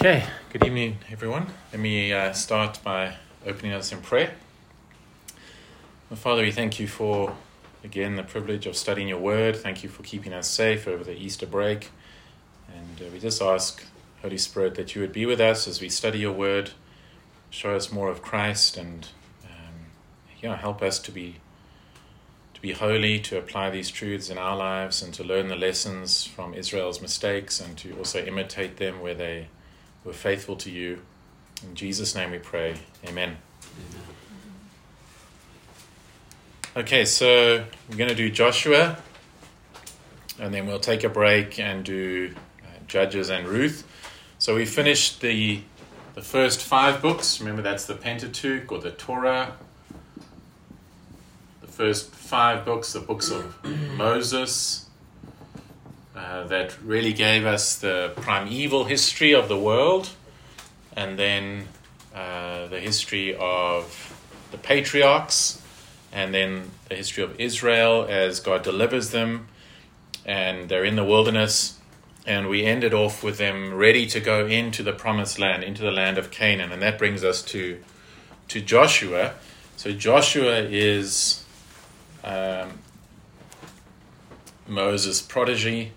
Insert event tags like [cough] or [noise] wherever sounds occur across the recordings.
Okay, good evening, everyone. Let me uh, start by opening us in prayer. Well, Father, we thank you for, again, the privilege of studying your word. Thank you for keeping us safe over the Easter break. And uh, we just ask, Holy Spirit, that you would be with us as we study your word, show us more of Christ, and um, yeah, help us to be to be holy, to apply these truths in our lives, and to learn the lessons from Israel's mistakes, and to also imitate them where they who are faithful to you. In Jesus' name we pray. Amen. Okay, so we're going to do Joshua, and then we'll take a break and do uh, Judges and Ruth. So we finished the the first five books. Remember, that's the Pentateuch or the Torah. The first five books, the books of Moses, uh, that really gave us the primeval history of the world and then uh, the history of the patriarchs and then the history of Israel as God delivers them and they're in the wilderness and we ended off with them ready to go into the promised land into the land of Canaan and that brings us to to Joshua. So Joshua is um, Moses' protege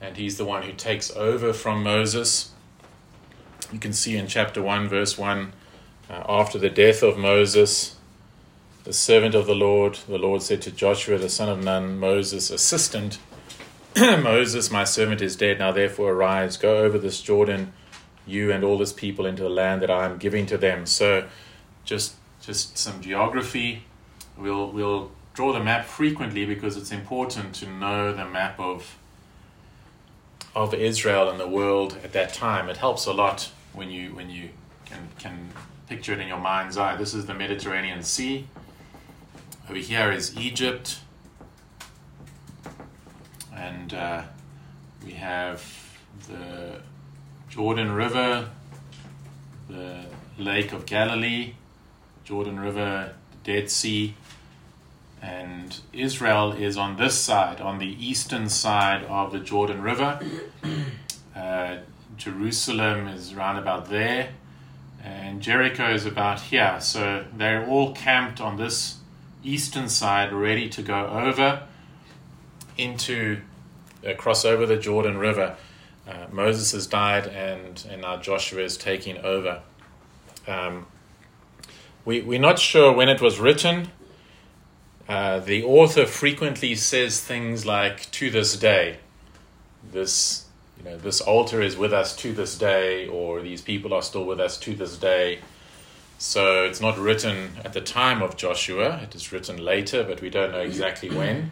and he's the one who takes over from Moses. You can see in chapter 1, verse 1 uh, after the death of Moses, the servant of the Lord, the Lord said to Joshua, the son of Nun, Moses' assistant, [clears throat] Moses, my servant, is dead. Now therefore arise, go over this Jordan, you and all this people, into the land that I am giving to them. So, just just some geography. We'll we'll draw the map frequently because it's important to know the map of of Israel and the world at that time. It helps a lot when you when you can can picture it in your mind's eye. This is the Mediterranean Sea. Over here is Egypt, and uh, we have the Jordan River, the Lake of Galilee, Jordan River, Dead Sea, and Israel is on this side, on the eastern side of the Jordan River. [clears throat] Uh, Jerusalem is around about there, and Jericho is about here. So they're all camped on this eastern side, ready to go over into uh, cross over the Jordan River. Uh, Moses has died, and and now Joshua is taking over. Um, we we're not sure when it was written. Uh, the author frequently says things like "to this day," this you know this altar is with us to this day, or these people are still with us to this day. So it's not written at the time of Joshua; it is written later, but we don't know exactly [clears throat] when.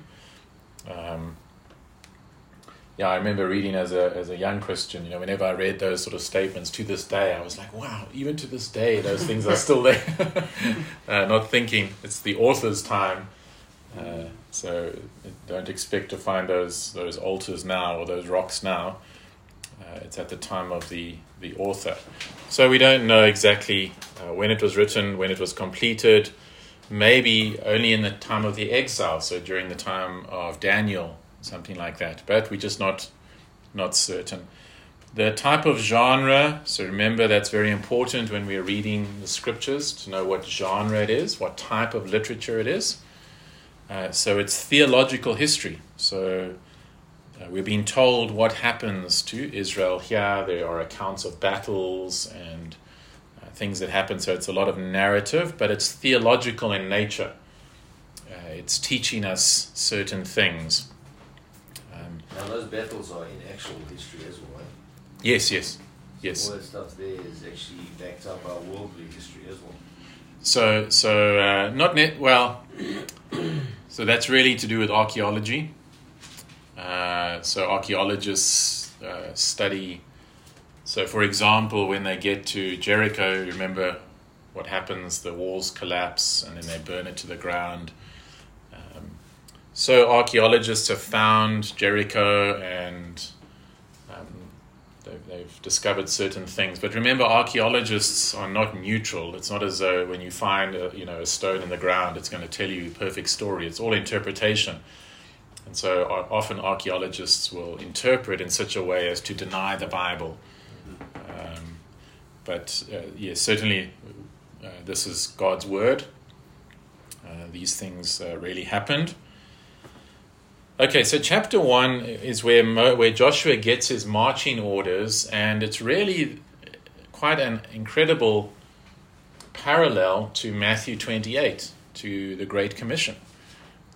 Um, yeah, I remember reading as a as a young Christian. You know, whenever I read those sort of statements to this day, I was like, "Wow!" Even to this day, those things are still there. [laughs] uh, not thinking it's the author's time uh, so don't expect to find those those altars now or those rocks now. Uh, it's at the time of the the author. So we don't know exactly uh, when it was written, when it was completed. Maybe only in the time of the exile, so during the time of Daniel, something like that. But we're just not not certain. The type of genre, so remember that's very important when we're reading the scriptures to know what genre it is, what type of literature it is. Uh, so it's theological history. So uh, we're being told what happens to Israel here. There are accounts of battles and uh, things that happen. So it's a lot of narrative, but it's theological in nature. Uh, it's teaching us certain things. Um, now those battles are in actual history as well. Yes, yes, yes. All that stuff there is actually backed up by worldly history as well. So, so uh, not net. Well, so that's really to do with archaeology. Uh, so archaeologists uh, study. So, for example, when they get to Jericho, remember what happens? The walls collapse and then they burn it to the ground. Um, so archaeologists have found Jericho and They've, discovered certain things. But remember, archaeologists are not neutral. It's not as though when you find a, you know, a stone in the ground, it's going to tell you a perfect story. It's all interpretation. And so often archaeologists will interpret in such a way as to deny the Bible. Um, but uh, yes, certainly uh, this is God's word. Uh, these things uh, really happened. Okay, so chapter one is where Mo, where Joshua gets his marching orders, and it's really quite an incredible parallel to Matthew twenty eight, to the Great Commission.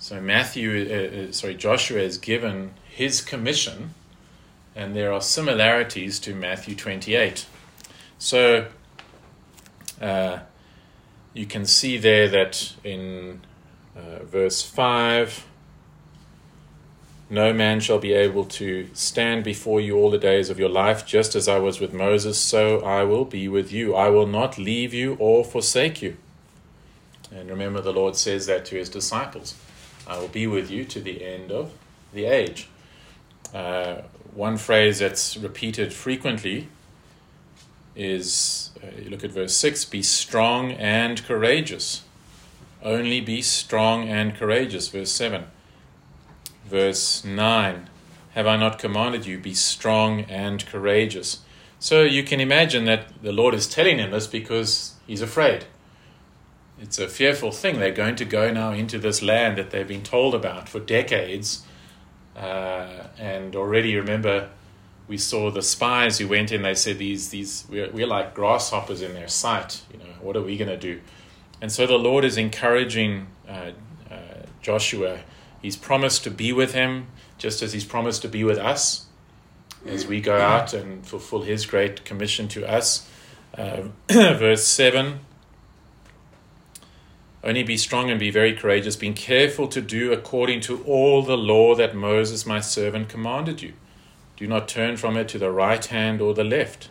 So Matthew, uh, uh, sorry, Joshua is given his commission, and there are similarities to Matthew twenty eight. So uh, you can see there that in uh, verse five no man shall be able to stand before you all the days of your life, just as I was with Moses, so I will be with you. I will not leave you or forsake you. And remember, the Lord says that to his disciples I will be with you to the end of the age. Uh, one phrase that's repeated frequently is uh, you look at verse 6 be strong and courageous. Only be strong and courageous. Verse 7 verse 9 Have I not commanded you, be strong and courageous? So you can imagine that the Lord is telling him this because he's afraid. It's a fearful thing. They're going to go now into this land that they've been told about for decades. Uh, and already remember, we saw the spies who went in. They said, "These, these, we're, we're like grasshoppers in their sight. You know, what are we going to do?" And so the Lord is encouraging uh, uh, Joshua He's promised to be with him, just as he's promised to be with us as we go out and fulfill his great commission to us. Uh, [clears throat] verse 7 Only be strong and be very courageous, being careful to do according to all the law that Moses my servant commanded you. Do not turn from it to the right hand or the left.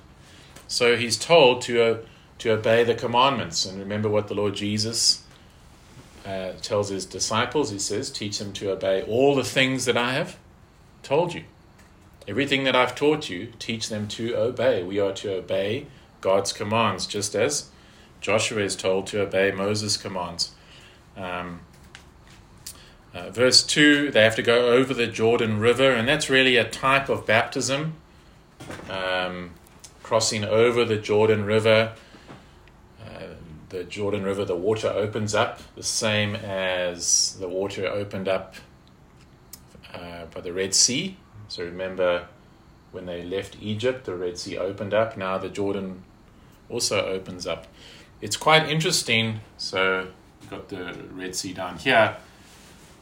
So he's told to, uh, to obey the commandments. And remember what the Lord Jesus uh, tells his disciples, he says, teach them to obey all the things that I have told you. Everything that I've taught you, teach them to obey. We are to obey God's commands, just as Joshua is told to obey Moses' commands. Um, uh, verse 2 they have to go over the Jordan River, and that's really a type of baptism. Um, crossing over the Jordan River the Jordan River, the water opens up the same as the water opened up uh, by the Red Sea. So remember when they left Egypt, the Red Sea opened up. Now the Jordan also opens up. It's quite interesting. So you've got the Red Sea down here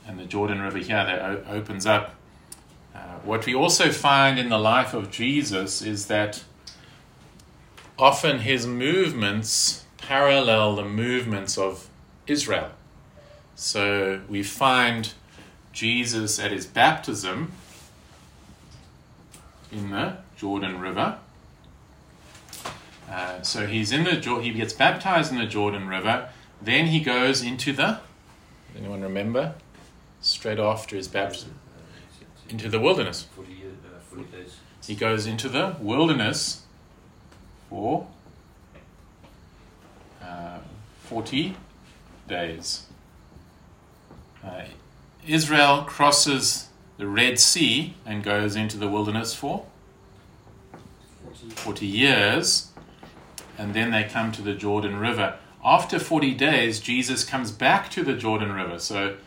and the Jordan River here that o- opens up. Uh, what we also find in the life of Jesus is that often his movements parallel the movements of Israel. So we find Jesus at his baptism in the Jordan River. Uh, so he's in the he gets baptized in the Jordan River. Then he goes into the anyone remember straight after his baptism into the wilderness. uh, He goes into the wilderness for 40 days. Uh, Israel crosses the Red Sea and goes into the wilderness for 40 years, and then they come to the Jordan River. After 40 days, Jesus comes back to the Jordan River. So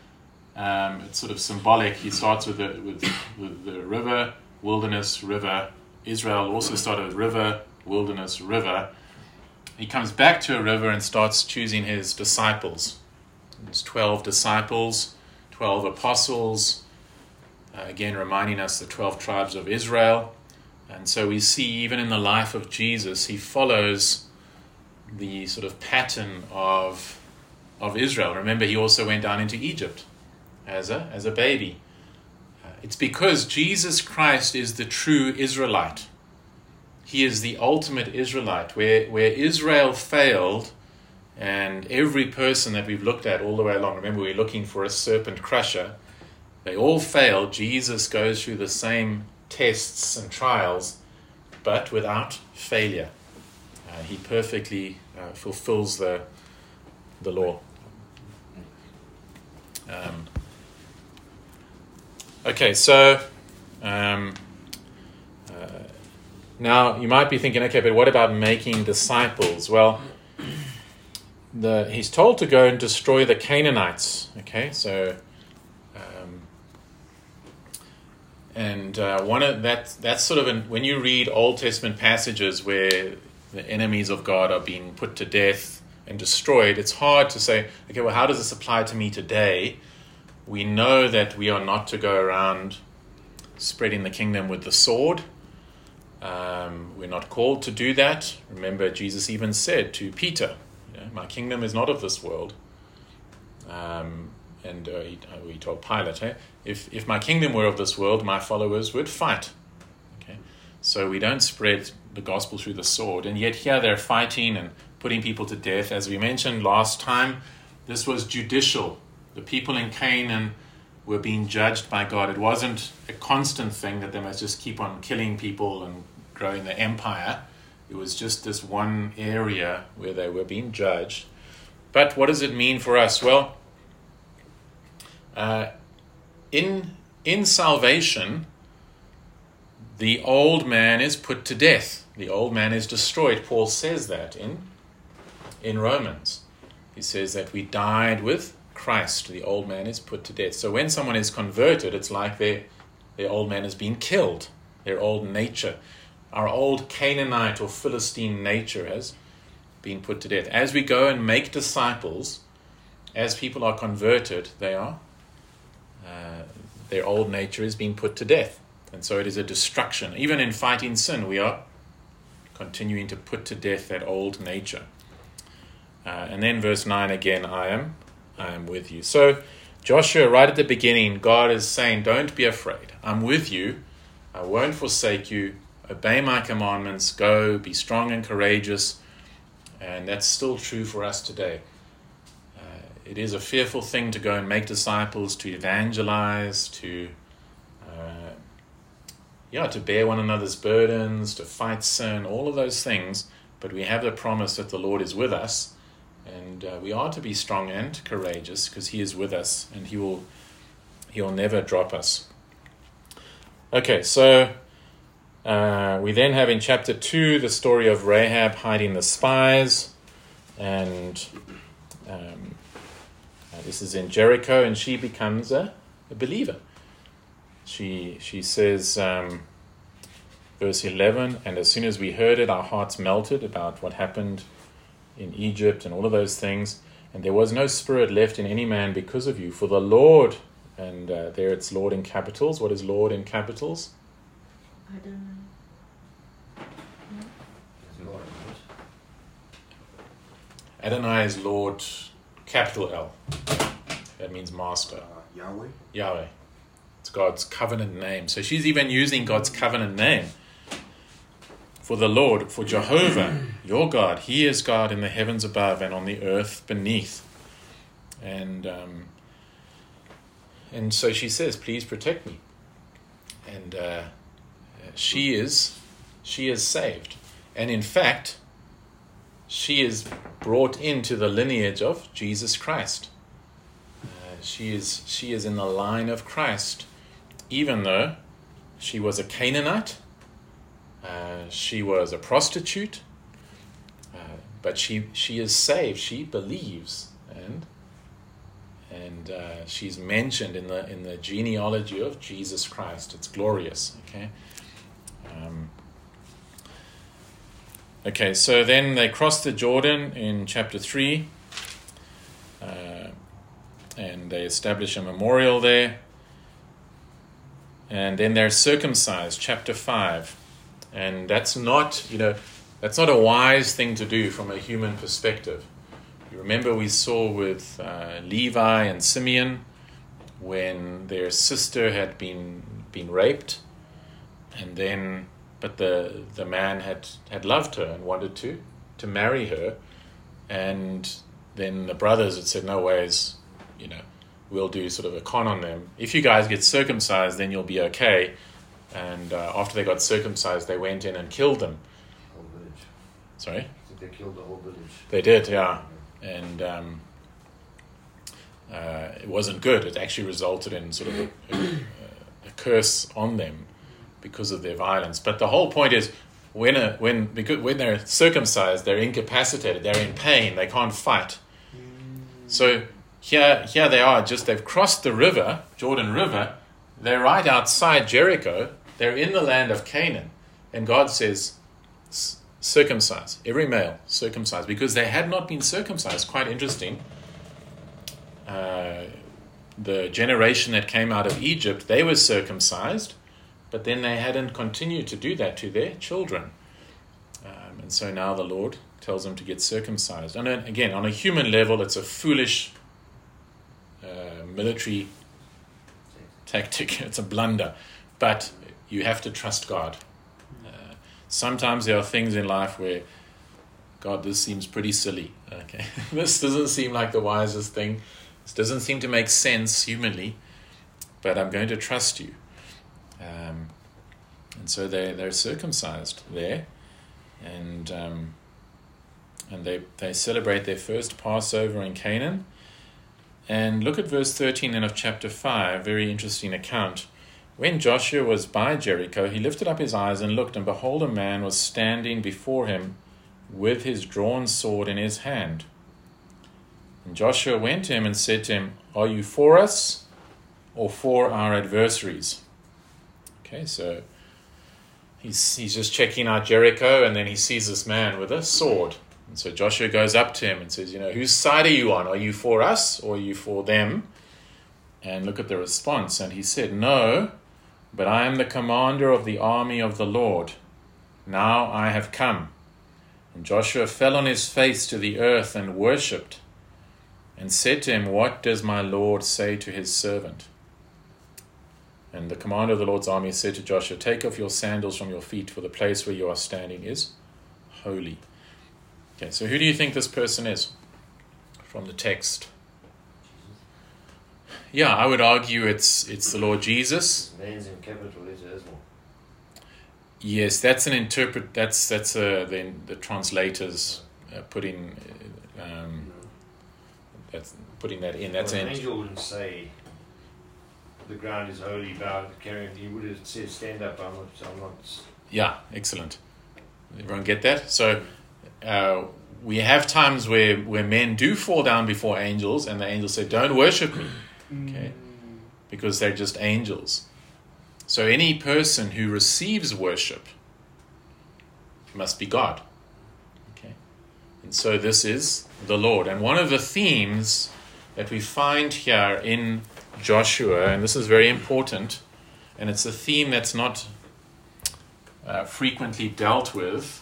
um, it's sort of symbolic. He starts with the, with, with the river, wilderness, river. Israel also started with river, wilderness, river he comes back to a river and starts choosing his disciples. There's 12 disciples, 12 apostles, uh, again reminding us the 12 tribes of Israel. And so we see, even in the life of Jesus, he follows the sort of pattern of, of Israel. Remember, he also went down into Egypt as a, as a baby. Uh, it's because Jesus Christ is the true Israelite he is the ultimate Israelite. Where, where Israel failed, and every person that we've looked at all the way along, remember, we're looking for a serpent crusher, they all failed. Jesus goes through the same tests and trials, but without failure. Uh, he perfectly uh, fulfills the, the law. Um, okay, so um, Now, you might be thinking, okay, but what about making disciples? Well, the, he's told to go and destroy the Canaanites. Okay, so, um, and uh, one of that that's sort of an, when you read Old Testament passages where the enemies of God are being put to death and destroyed, it's hard to say, okay, well, how does this apply to me today? We know that we are not to go around spreading the kingdom with the sword. Um, we're not called to do that. Remember, Jesus even said to Peter, My kingdom is not of this world. Um, and uh, he, uh, he, told Pilate, hey, if, if my kingdom were of this world, my followers would fight. Okay? So we don't spread the gospel through the sword. And yet here they're fighting and putting people to death. As we mentioned last time, this was judicial. The people in Canaan were being judged by God. It wasn't a constant thing that they must just keep on killing people and growing the empire. It was just this one area where they were being judged. But what does it mean for us? Well, uh, in in salvation, the old man is put to death. The old man is destroyed. Paul says that in in Romans. He says that we died with Christ. The old man is put to death. So when someone is converted, it's like their, their old man has been killed, their old nature. Our old Canaanite or Philistine nature has been put to death. As we go and make disciples, as people are converted, they are, uh, their old nature is being put to death. And so it is a destruction. Even in fighting sin, we are continuing to put to death that old nature. Uh, and then verse 9 again I am, I am with you. So, Joshua, right at the beginning, God is saying, Don't be afraid. I'm with you. I won't forsake you. Obey my commandments. Go, be strong and courageous. And that's still true for us today. Uh, it is a fearful thing to go and make disciples, to evangelize, to uh, yeah, to bear one another's burdens, to fight sin, all of those things. But we have the promise that the Lord is with us and uh, we are to be strong and courageous because He is with us and He will He will never drop us. Okay, so uh, we then have in chapter two the story of Rahab hiding the spies, and um, uh, this is in Jericho, and she becomes a, a believer. She she says. Um, verse 11 and as soon as we heard it our hearts melted about what happened in Egypt and all of those things. And there was no spirit left in any man because of you. For the Lord, and uh, there it's Lord in capitals. What is Lord in capitals? I don't know. Adonai is Lord, capital L. That means master. Uh, Yahweh? Yahweh. It's God's covenant name. So she's even using God's covenant name for the Lord, for Jehovah, [clears throat] your God. He is God in the heavens above and on the earth beneath. And um, and so she says, "Please protect me." And uh, she is she is saved, and in fact, she is brought into the lineage of Jesus Christ. Uh, she is she is in the line of Christ, even though she was a Canaanite uh, she was a prostitute, uh, but she she is saved. She believes, and and uh, she's mentioned in the in the genealogy of Jesus Christ. It's glorious. Okay. Um, okay. So then they cross the Jordan in chapter three, uh, and they establish a memorial there. And then they're circumcised, chapter 5 and that's not, you know, that's not a wise thing to do from a human perspective. You remember we saw with uh, Levi and Simeon when their sister had been been raped, and then but the the man had had loved her and wanted to to marry her, and then the brothers had said no ways, you know, we'll do sort of a con on them. If you guys get circumcised, then you'll be okay and uh, after they got circumcised, they went in and killed them. Whole village. Sorry? They killed the whole village. They did, yeah. And um, uh, it wasn't good. It actually resulted in sort of a, a, a, curse on them because of their violence. But the whole point is when a, when because when they're circumcised, they're incapacitated, they're in pain, they can't fight. So here here they are, just they've crossed the river, Jordan River. They're right outside Jericho. They're in the land of Canaan, and God says, circumcise every male, circumcise because they had not been circumcised. Quite interesting. Uh, the generation that came out of Egypt, they were circumcised, but then they hadn't continued to do that to their children. Um, and so now the Lord tells them to get circumcised. And again, on a human level, it's a foolish uh, military tactic, [laughs] it's a blunder. But you have to trust God. Uh, sometimes there are things in life where, God, this seems pretty silly. [laughs] Okay, this doesn't seem like the wisest thing. This doesn't seem to make sense humanly, but I'm going to trust you. Um, and so they, they're circumcised there, and, um, and they, they celebrate their first Passover in Canaan. And look at verse 13 then of chapter 5, very interesting account. When Joshua was by Jericho, he lifted up his eyes and looked, and behold, a man was standing before him with his drawn sword in his hand. And Joshua went to him and said to him, Are you for us or for our adversaries? Okay, so he's, he's just checking out Jericho and then he sees this man with a sword. And so Joshua goes up to him and says, You know, whose side are you on? Are you for us or are you for them? And look at the response. And he said, No, but I am the commander of the army of the Lord. Now I have come. And Joshua fell on his face to the earth and worshipped and said to him, What does my Lord say to his servant? And the commander of the Lord's army said to Joshua, Take off your sandals from your feet, for the place where you are standing is holy. Okay, so who do you think this person is from the text? Yeah, I would argue it's it's the Lord Jesus. Man's in capital letter as. Yes, that's an interpret. That's that's uh, the the translators uh, putting um, that's putting that in. That's well, an an angel wouldn't say the ground is holy, bow carrying. He would have said, "Stand up." I'm not. I'm not. Yeah, excellent. Everyone get that? So uh, we have times where, where men do fall down before angels, and the angels say, Don't worship me. Okay? Because they're just angels. So any person who receives worship must be God. Okay? And so this is the Lord. And one of the themes that we find here in Joshua, and this is very important, and it's a theme that's not uh, frequently dealt with,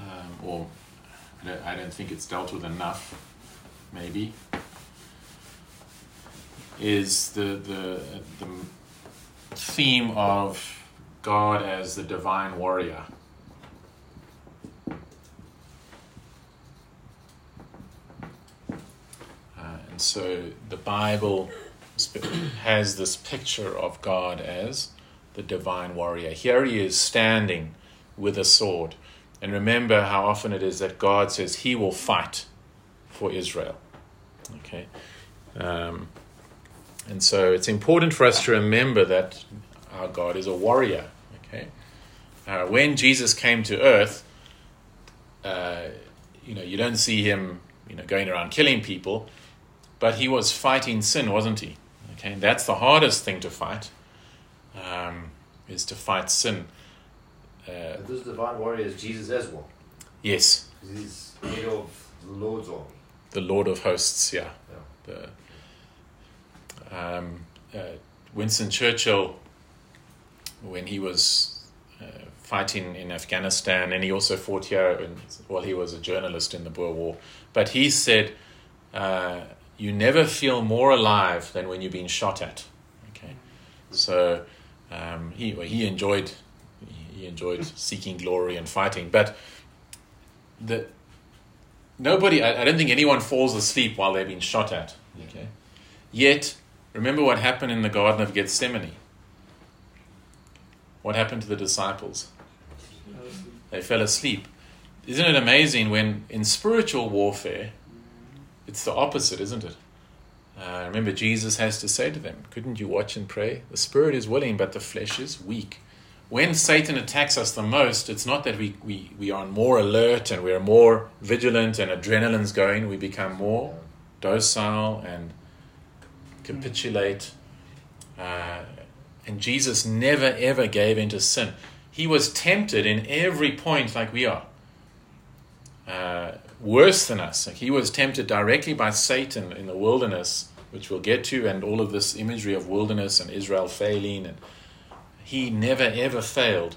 um, or I don't, I don't think it's dealt with enough, maybe, is the, the, the theme of God as the divine warrior. Uh, and so the Bible has this picture of God as the divine warrior. Here he is standing with a sword. And remember how often it is that God says he will fight for Israel. Okay? Um, and so it's important for us to remember that our God is a warrior. Okay? Uh, when Jesus came to earth, uh, you know, you don't see him, you know, going around killing people, but he was fighting sin, wasn't he? Okay, that's the hardest thing to fight, um, is to fight sin. Uh, this divine warrior is Jesus as well. yes, He's head of the Lord's army. the Lord of Hosts. Yeah, Yeah. the um, uh, Winston Churchill, when he was uh, fighting in Afghanistan, and he also fought here in, while he was a journalist in the Boer War. But he said, uh, "You never feel more alive than when you're being shot at." Okay, so um, he well, he enjoyed he enjoyed seeking glory and fighting, but the nobody I, I don't think anyone falls asleep while they're being shot at. Okay, yet remember what happened in the Garden of Gethsemane. What happened to the disciples? They fell asleep. Isn't it amazing when in spiritual warfare, it's the opposite, isn't it? Uh, remember, Jesus has to say to them, Couldn't you watch and pray? The spirit is willing, but the flesh is weak. when Satan attacks us the most, it's not that we, we, we are more alert and we're more vigilant and adrenaline's going. We become more docile and capitulate. Uh, and Jesus never ever gave into sin. He was tempted in every point like we are. Uh, worse than us. He was tempted directly by Satan in the wilderness, which we'll get to, and all of this imagery of wilderness and Israel failing. And he never ever failed.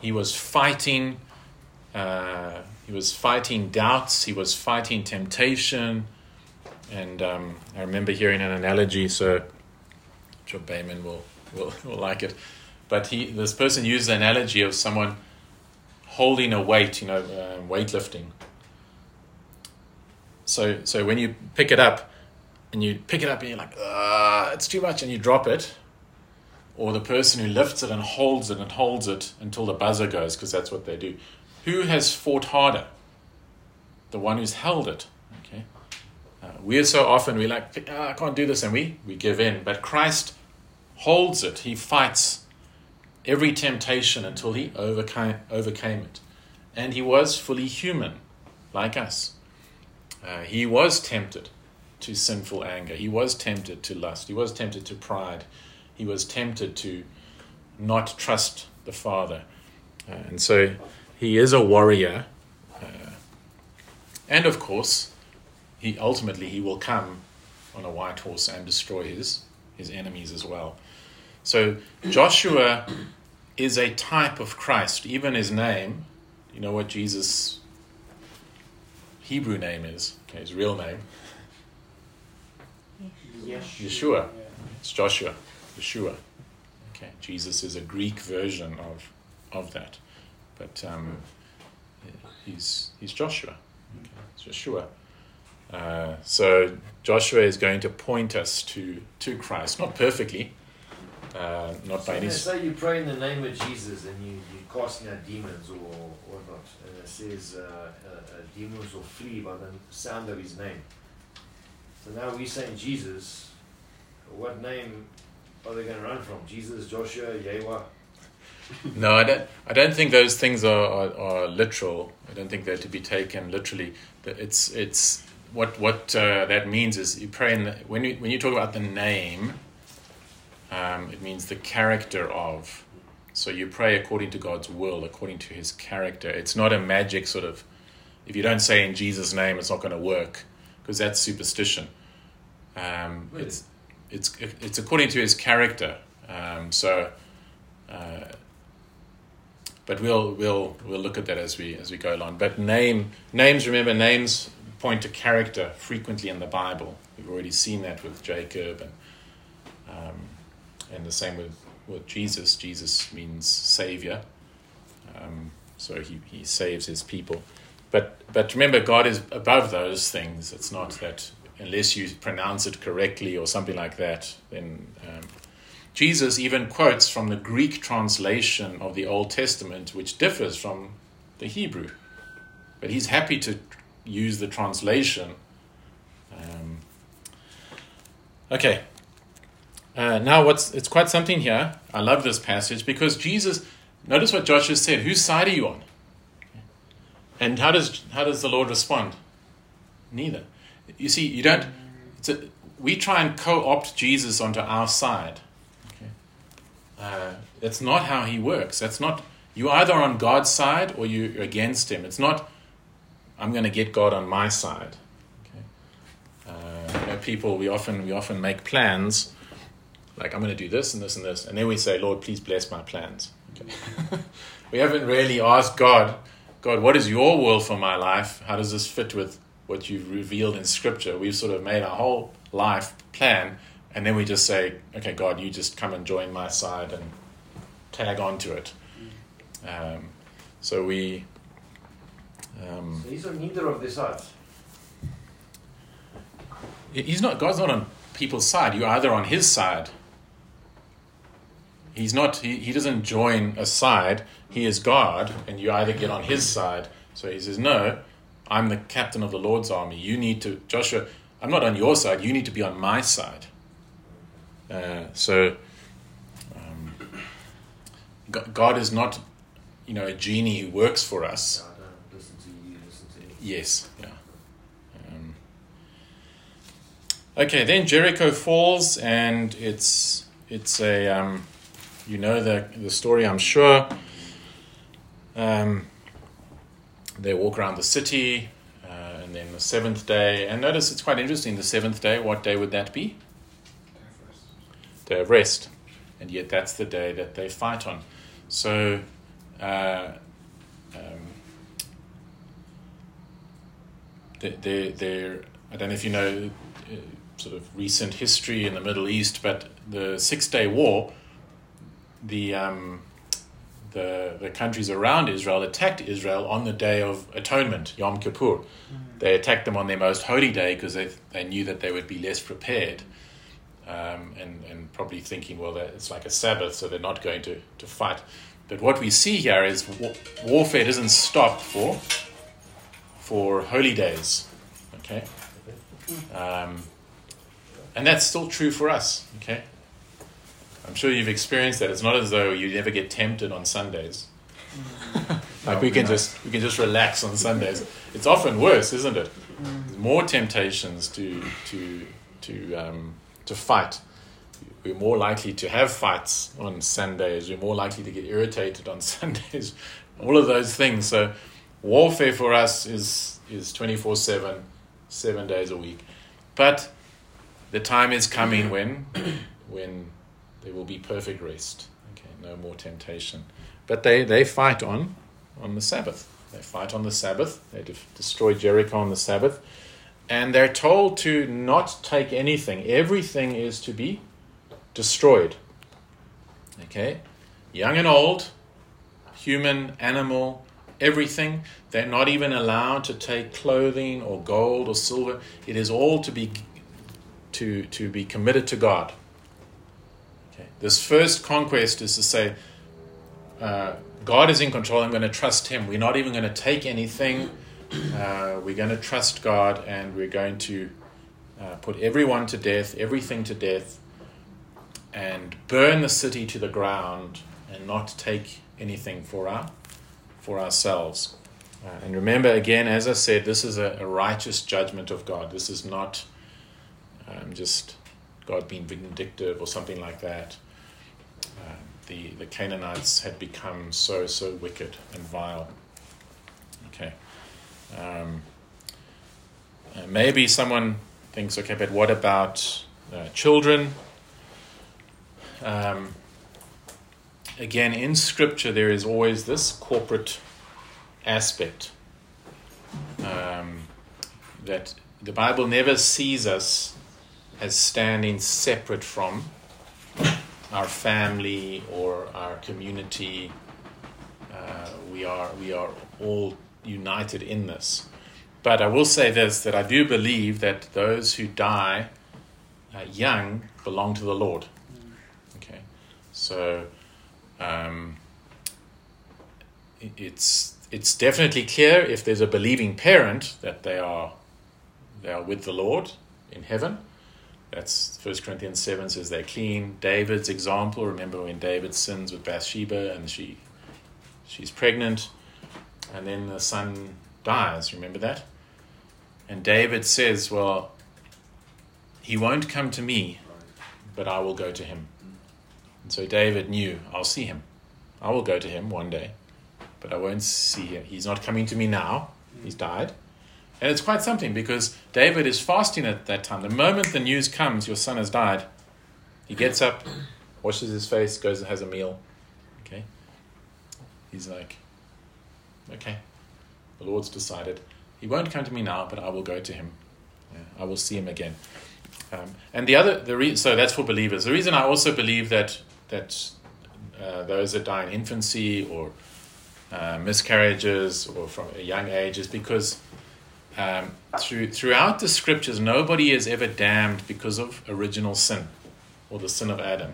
He was fighting. Uh, he was fighting doubts. He was fighting temptation. And um, I remember hearing an analogy, so Joe Bayman will, will, will like it. But he, this person used the analogy of someone holding a weight, you know, uh, weightlifting. So, so when you pick it up, and you pick it up and you're like, ah, it's too much, and you drop it, or the person who lifts it and holds it and holds it until the buzzer goes, because that's what they do. Who has fought harder? The one who's held it. Okay. Uh, we're so often we like, oh, I can't do this, and we we give in. But Christ holds it. He fights every temptation until he overcame overcame it, and he was fully human, like us. Uh, he was tempted to sinful anger. He was tempted to lust. He was tempted to pride. He was tempted to not trust the Father. Uh, and so he is a warrior. Uh, and of course, he ultimately he will come on a white horse and destroy his, his enemies as well. So Joshua is a type of Christ. Even his name, you know what Jesus' Hebrew name is? Okay, his real name. Yeshua. It's Joshua. Yeshua. Okay, Jesus is a Greek version of of that, but um, he's he's Joshua. Okay, it's Yeshua. Uh, so Joshua is going to point us to to Christ, not perfectly, uh, not So by any. they say you pray in the name of Jesus and you, you casting out demons or or not, and it says uh, uh, uh, demons will flee by the sound of his name. So now we're saying Jesus, what name are they going to run from? Jesus, Joshua, Yahweh? No, I don't. I don't think those things are, are, are literal. I don't think they're to be taken literally. That It's it's what what uh, that means is you pray in the, when you when you talk about the name, um, it means the character of. So you pray according to God's will, according to His character. It's not a magic sort of. If you don't say in Jesus' name, it's not going to work because that's superstition. Um, Really? It's it's it's according to His character. Um, so. Uh, but we'll we'll we'll look at that as we as we go along. But name names, remember names point to character frequently in the Bible. We've already seen that with Jacob and um, and the same with with Jesus. Jesus means savior, um, so he he saves his people. But but remember, God is above those things. It's not that unless you pronounce it correctly or something like that, then. Um, Jesus even quotes from the Greek translation of the Old Testament, which differs from the Hebrew. But he's happy to use the translation. Um, okay. Uh, now, what's it's quite something here. I love this passage because Jesus. Notice what Joshua said. Whose side are you on? And how does how does the Lord respond? Neither. You see, you don't. A, we try and co-opt Jesus onto our side. Uh, that's not how he works. That's not you either on God's side or you're against him. It's not I'm going to get God on my side. Okay? Uh, you know, people we often we often make plans like I'm going to do this and this and this, and then we say, Lord, please bless my plans. Okay? [laughs] we haven't really asked God, God, what is your will for my life? How does this fit with what you've revealed in Scripture? We've sort of made our whole life plan and then we just say, okay, God, you just come and join my side and tag onto it. Um, so we. Um, So he's on neither of their sides. he's not. God's not on people's side. You're either on His side. He's not. He, he doesn't join a side. He is God, and you either get on His side. So He says, "No, I'm the captain of the Lord's army. You need to, Joshua. I'm not on your side. You need to be on my side." Uh, so um, God is not, you know, a genie who works for us. I don't listen to you, listen to me. Yes, yeah. Um, okay, then Jericho falls, and it's it's a um, you know the the story, I'm sure. Um, they walk around the city, uh, and then the seventh day, and notice it's quite interesting. The seventh day, what day would that be? Day of rest, and yet that's the day that they fight on. So. Uh, um, they're, they're, I don't know if you know uh, sort of recent history in the Middle East, but the Six Day War, the, um, the, the countries around Israel attacked Israel on the Day of Atonement, Yom Kippur. They attacked them on their most holy day because they, they knew that they would be less prepared. Um, and, and probably thinking, well, that it's like a Sabbath, so they're not going to, to fight. But what we see here is wa- warfare doesn't stop for for holy days. Okay? Um, and that's still true for us. Okay? I'm sure you've experienced that. It's not as though you never get tempted on Sundays. Mm. like we can just we can just relax on Sundays. It's often worse, isn't it? There's more temptations to to to um, to fight. We're more likely to have fights on Sundays. We're more likely to get irritated on [laughs] Sundays. All of those things. So warfare for us is is 24 7 7 days a week but the time is coming mm-hmm. when when there will be perfect rest. Okay no more temptation. But they they fight on on the sabbath. They fight on the sabbath. They de- destroy jericho on the sabbath. And they're told to not take anything. Everything is to be destroyed. Okay? Young and old human animal everything. They're not even allowed to take clothing or gold or silver. It is all to be to to be committed to God. Okay. This first conquest is to say, uh, God is in control. I'm going to trust Him. We're not even going to take anything. Uh, we're going to trust God, and we're going to uh, put everyone to death, everything to death, and burn the city to the ground, and not take anything for our for ourselves. Uh, and remember, again, as I said, this is a, a righteous judgment of God. This is not um, just God being vindictive or something like that. Uh, the, the Canaanites had become so, so wicked and vile. Okay. Um, uh, maybe someone thinks, okay, but what about uh, children? Um, again, in Scripture, there is always this corporate aspect um, that the Bible never sees us as standing separate from our family or our community. Uh, we are we are all united in this. But I will say this: that I do believe that those who die uh, young belong to the Lord. Okay, so um, it's it's definitely clear if there's a believing parent that they are they are with the Lord in heaven. That's First Corinthians seven says they're clean. David's example. Remember when David sins with Bathsheba and she she's pregnant, and then the son dies. Remember that. And David says, "Well, he won't come to me, but I will go to him." And so David knew, I'll see him. I will go to him one day, but I won't see him. He's not coming to me now. He's died. And it's quite something because David is fasting at that time. The moment the news comes, your son has died, he gets up, [clears throat] washes his face, goes and has a meal. Okay? He's like, okay, the Lord's decided. He won't come to me now, but I will go to him. Yeah, I will see him again. Um, and the other, the re- so that's for believers. The reason I also believe that that uh, those that die in infancy or uh, miscarriages or from a young age is because um, through, throughout the scriptures, nobody is ever damned because of original sin or the sin of Adam.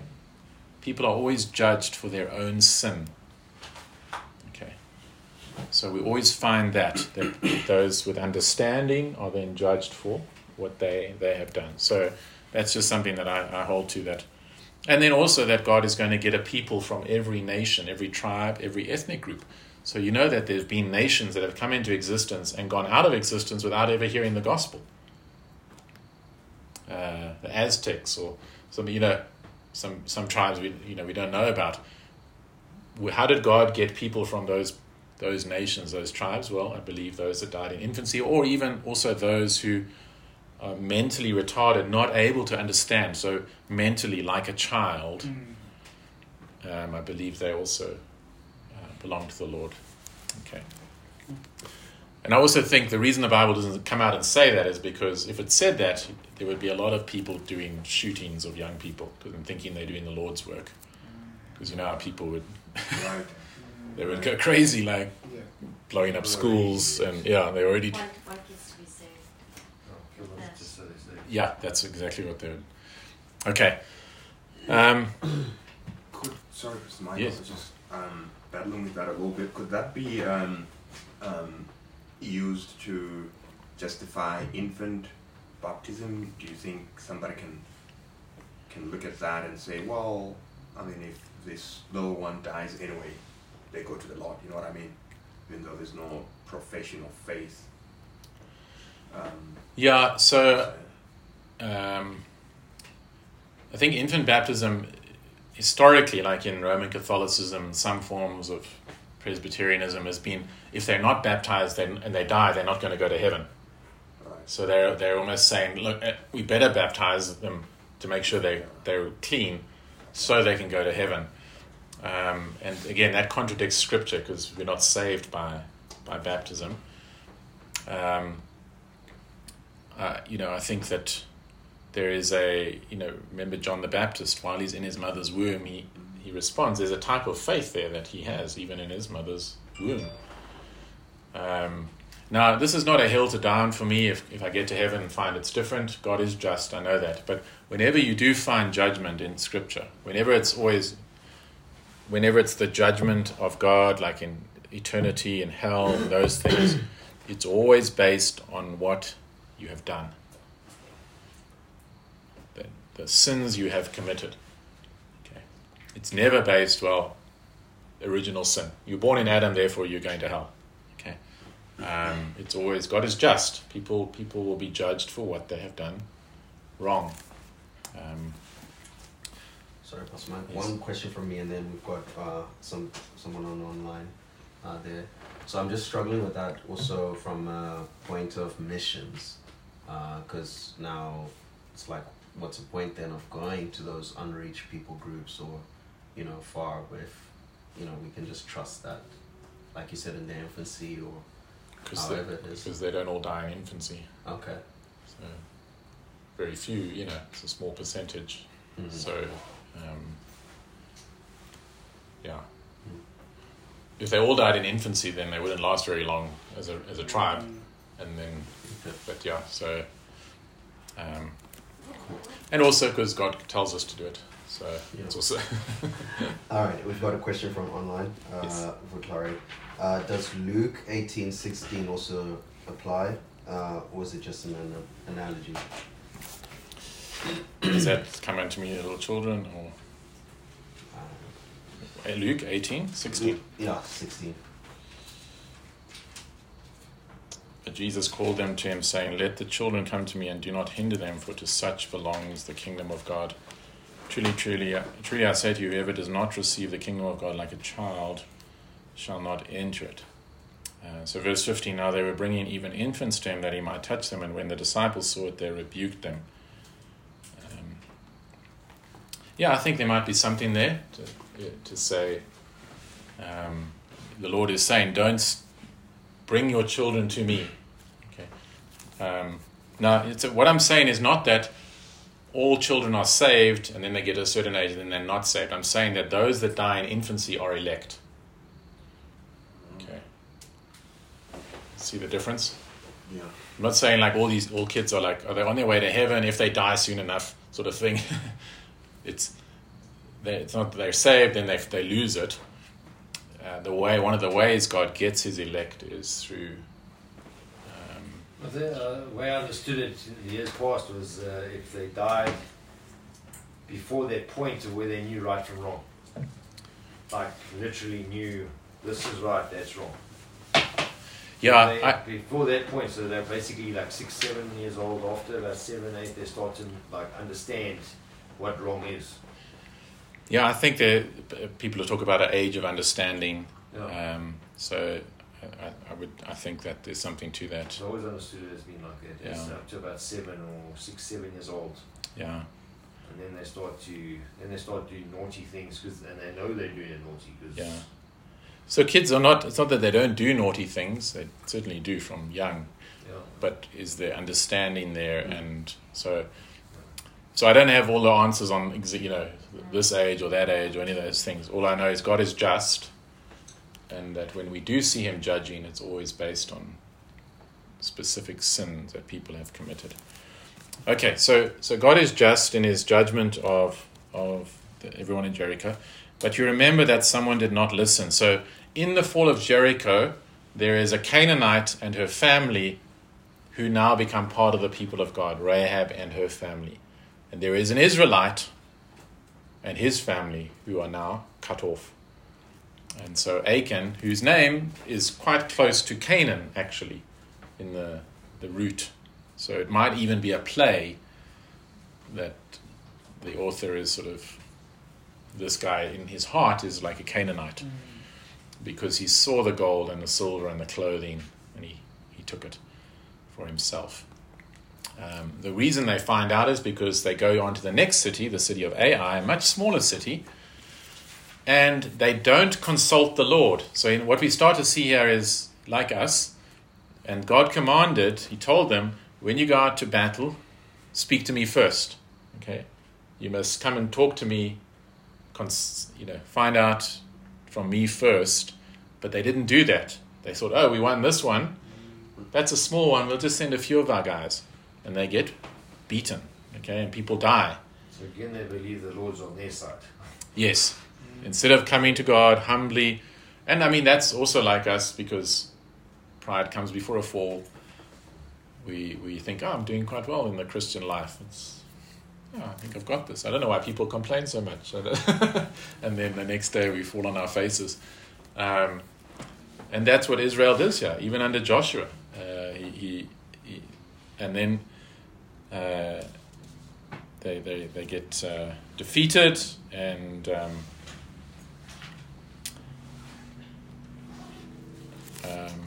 People are always judged for their own sin. Okay. So we always find that, that those with understanding are then judged for what they, they have done. So that's just something that I, I hold to that And then also that God is going to get a people from every nation, every tribe, every ethnic group. So you know that there's been nations that have come into existence and gone out of existence without ever hearing the gospel. Uh, the Aztecs or some, you know, some some tribes we you know we don't know about. How did God get people from those those nations, those tribes? Well, I believe those that died in infancy, or even also those who are mentally retarded, not able to understand. So mentally, like a child, um, I believe they also belong to the Lord. Okay. And I also think the reason the Bible doesn't come out and say that is because if it said that, there would be a lot of people doing shootings of young people and thinking they're doing the Lord's work. Because you know how people would [laughs] they would go crazy, like Yeah. blowing up schools, and yeah, they already. Want, want kids to be saved. Oh, kill them Yes. just so they say. Yeah, that's exactly what they would. Okay. Um, Could sorry, Mr. Michael, Yes. Just um, battling with that a little bit. Could that be um, um, used to justify infant baptism? Do you think somebody can can look at that and say, well, I mean, if this little one dies anyway, they go to the Lord. You know what I mean? Even though there's no profession of faith. Um, yeah, so um, I think infant baptism, historically, like in Roman Catholicism, some forms of Presbyterianism, has been if they're not baptized then, and they die, they're not going to go to heaven. right. So they're they're almost saying, look, eh, we better baptize them to make sure they they're clean, so they can go to heaven. Um, and again, that contradicts Scripture because we're not saved by by baptism. Um, uh, you know, I think that there is a you know, remember John the Baptist while he's in his mother's womb, he he responds. There's a type of faith there that he has even in his mother's womb. Um, now, this is not a hill to die on for me if, if I get to heaven and find it's different. God is just, I know that. But whenever you do find judgment in Scripture, whenever it's always, whenever it's the judgment of God, like in eternity and hell and those things, it's always based on what you have done, the, sins you have committed. Okay. It's never based, well, original sin. You're born in Adam, therefore you're going to hell. Okay. Um, it's always God is just. People people will be judged for what they have done wrong. Um, Sorry, Pastor Mike. Yes. One question from me, and then we've got uh, some someone on online uh, there. So I'm just struggling with that also from a point of missions, because now it's like, what's the point then of going to those unreached people groups or, you know, far if, you know, we can just trust that, like you said in their infancy or because they, however it is. because they don't all die in infancy. Okay. So very few, you know, it's a small percentage. Mhm. So um, yeah. Mm. If they all died in infancy, then they wouldn't last very long as a as a tribe, and then but yeah, so um, and also because God tells us to do it, so Yeah. it's also [laughs] All right, we've got a question from online uh, Yes. for Clary. Uh, does Luke eighteen sixteen also apply, uh, or is it just an, an analogy? [clears throat] Is that come into me, little children, or Uh, Luke 18, 16? yeah, sixteen. But Jesus called them to him, saying, Let the children come to me, and do not hinder them, for to such belongs the kingdom of God. Truly, truly, truly, I say to you, whoever does not receive the kingdom of God like a child shall not enter it. Uh, so, verse 15 Now they were bringing even infants to him that he might touch them, and when the disciples saw it, they rebuked them. Um, yeah, I think there might be something there to, to say. Um, the Lord is saying, Don't bring your children to me. Okay. Um, now, it's what I'm saying is not that all children are saved and then they get a certain age and then they're not saved. I'm saying that those that die in infancy are elect. Okay. See the difference? Yeah. I'm not saying like all these all kids are like are they on their way to heaven if they die soon enough sort of thing. [laughs] it's they, it's not that they're saved then they they lose it. Uh, the way one of the ways God gets His elect is through. Um, Well, The uh, way I understood it in the years past was uh, if they died before that point of where they knew right from wrong. Like literally knew this is right, that's wrong. Yeah, They- I, before that point, so they're basically like six, seven years old. After about seven, eight, they start to like understand what wrong is. Yeah, I think that uh, people talk about an age of understanding. Yeah. Um, so I, I would, I think that there's something to that. I've always understood it as being like that. It's Yeah. up to about seven or six, seven years old, Yeah, and then they start to then they start doing naughty things because and they know they're doing it naughty because yeah. So kids are not. It's not that they don't do naughty things. They certainly do from young. yeah. but is there understanding there and so so i don't have all the answers on you know this age or that age or any of those things all i know is god is just and that when we do see him judging it's always based on specific sins that people have committed okay so so god is just in his judgment of of the, everyone in jericho but you remember that someone did not listen so in the fall of jericho there is a canaanite and her family who now become part of the people of God, Rahab and her family. And there is an Israelite and his family who are now cut off. And so Achan, whose name is quite close to Canaan, actually, in the, the root. So it might even be a play that the author is sort of, this guy in his heart is like a Canaanite mm. because he saw the gold and the silver and the clothing and he, he took it for himself. Um, the reason they find out is because they go on to the next city, the city of Ai, a much smaller city, and they don't consult the Lord. So, in, what we start to see here is like us, and God commanded, He told them, when you go out to battle, speak to me first. Okay, you must come and talk to me. Cons- you know, find out from me first. But they didn't do that. They thought, oh, we won this one. That's a small one. We'll just send a few of our guys. And they get beaten. Okay, and people die. So again, they believe the Lord's on their side. [laughs] Yes. Instead of coming to God humbly, and I mean, that's also like us because pride comes before a fall. We, we think, oh, I'm doing quite well in the Christian life. It's, oh, I think I've got this. I don't know why people complain so much. [laughs] and then the next day we fall on our faces. Um, and that's what Israel does here, even under Joshua. Uh, he, he, he, and then uh, they, they, they get uh, defeated and um, um,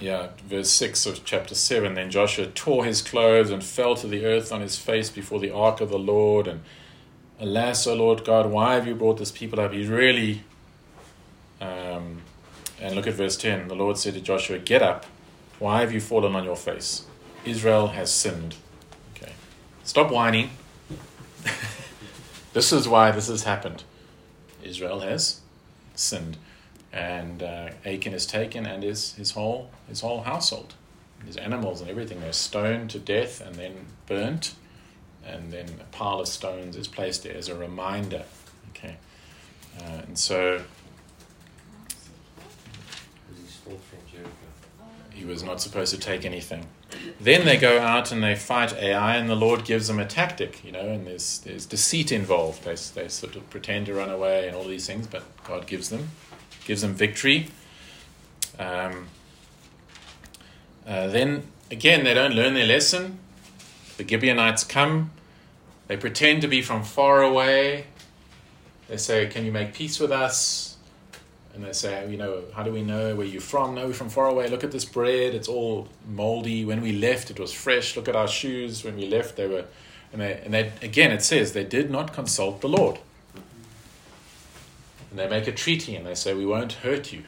yeah, verse 6 of chapter 7 then Joshua tore his clothes and fell to the earth on his face before the ark of the Lord. And alas, O Lord God, why have you brought this people up? He's really. Um, and look at verse 10. The Lord said to Joshua, Get up. Why have you fallen on your face? Israel has sinned. Okay. Stop whining. [laughs] this is why this has happened. Israel has sinned. And uh, Achan is taken and his, his whole his whole household. His animals and everything They're stoned to death and then burnt. And then a pile of stones is placed there as a reminder. Okay. Uh, and so Because he stole from Jericho. Was not supposed to take anything. Then they go out and they fight Ai, and the Lord gives them a tactic, you know, and there's there's deceit involved. They they sort of pretend to run away and all these things, but God gives them gives them victory. Um, uh, then again, they don't learn their lesson. The Gibeonites come. They pretend to be from far away. They say, "Can you make peace with us?" And they say, you know, how do we know where you're from? No, we're from far away. Look at this bread; it's all moldy. When we left, it was fresh. Look at our shoes. When we left, they were, and they and they again it says they did not consult the Lord. And they make a treaty and they say, we won't hurt you.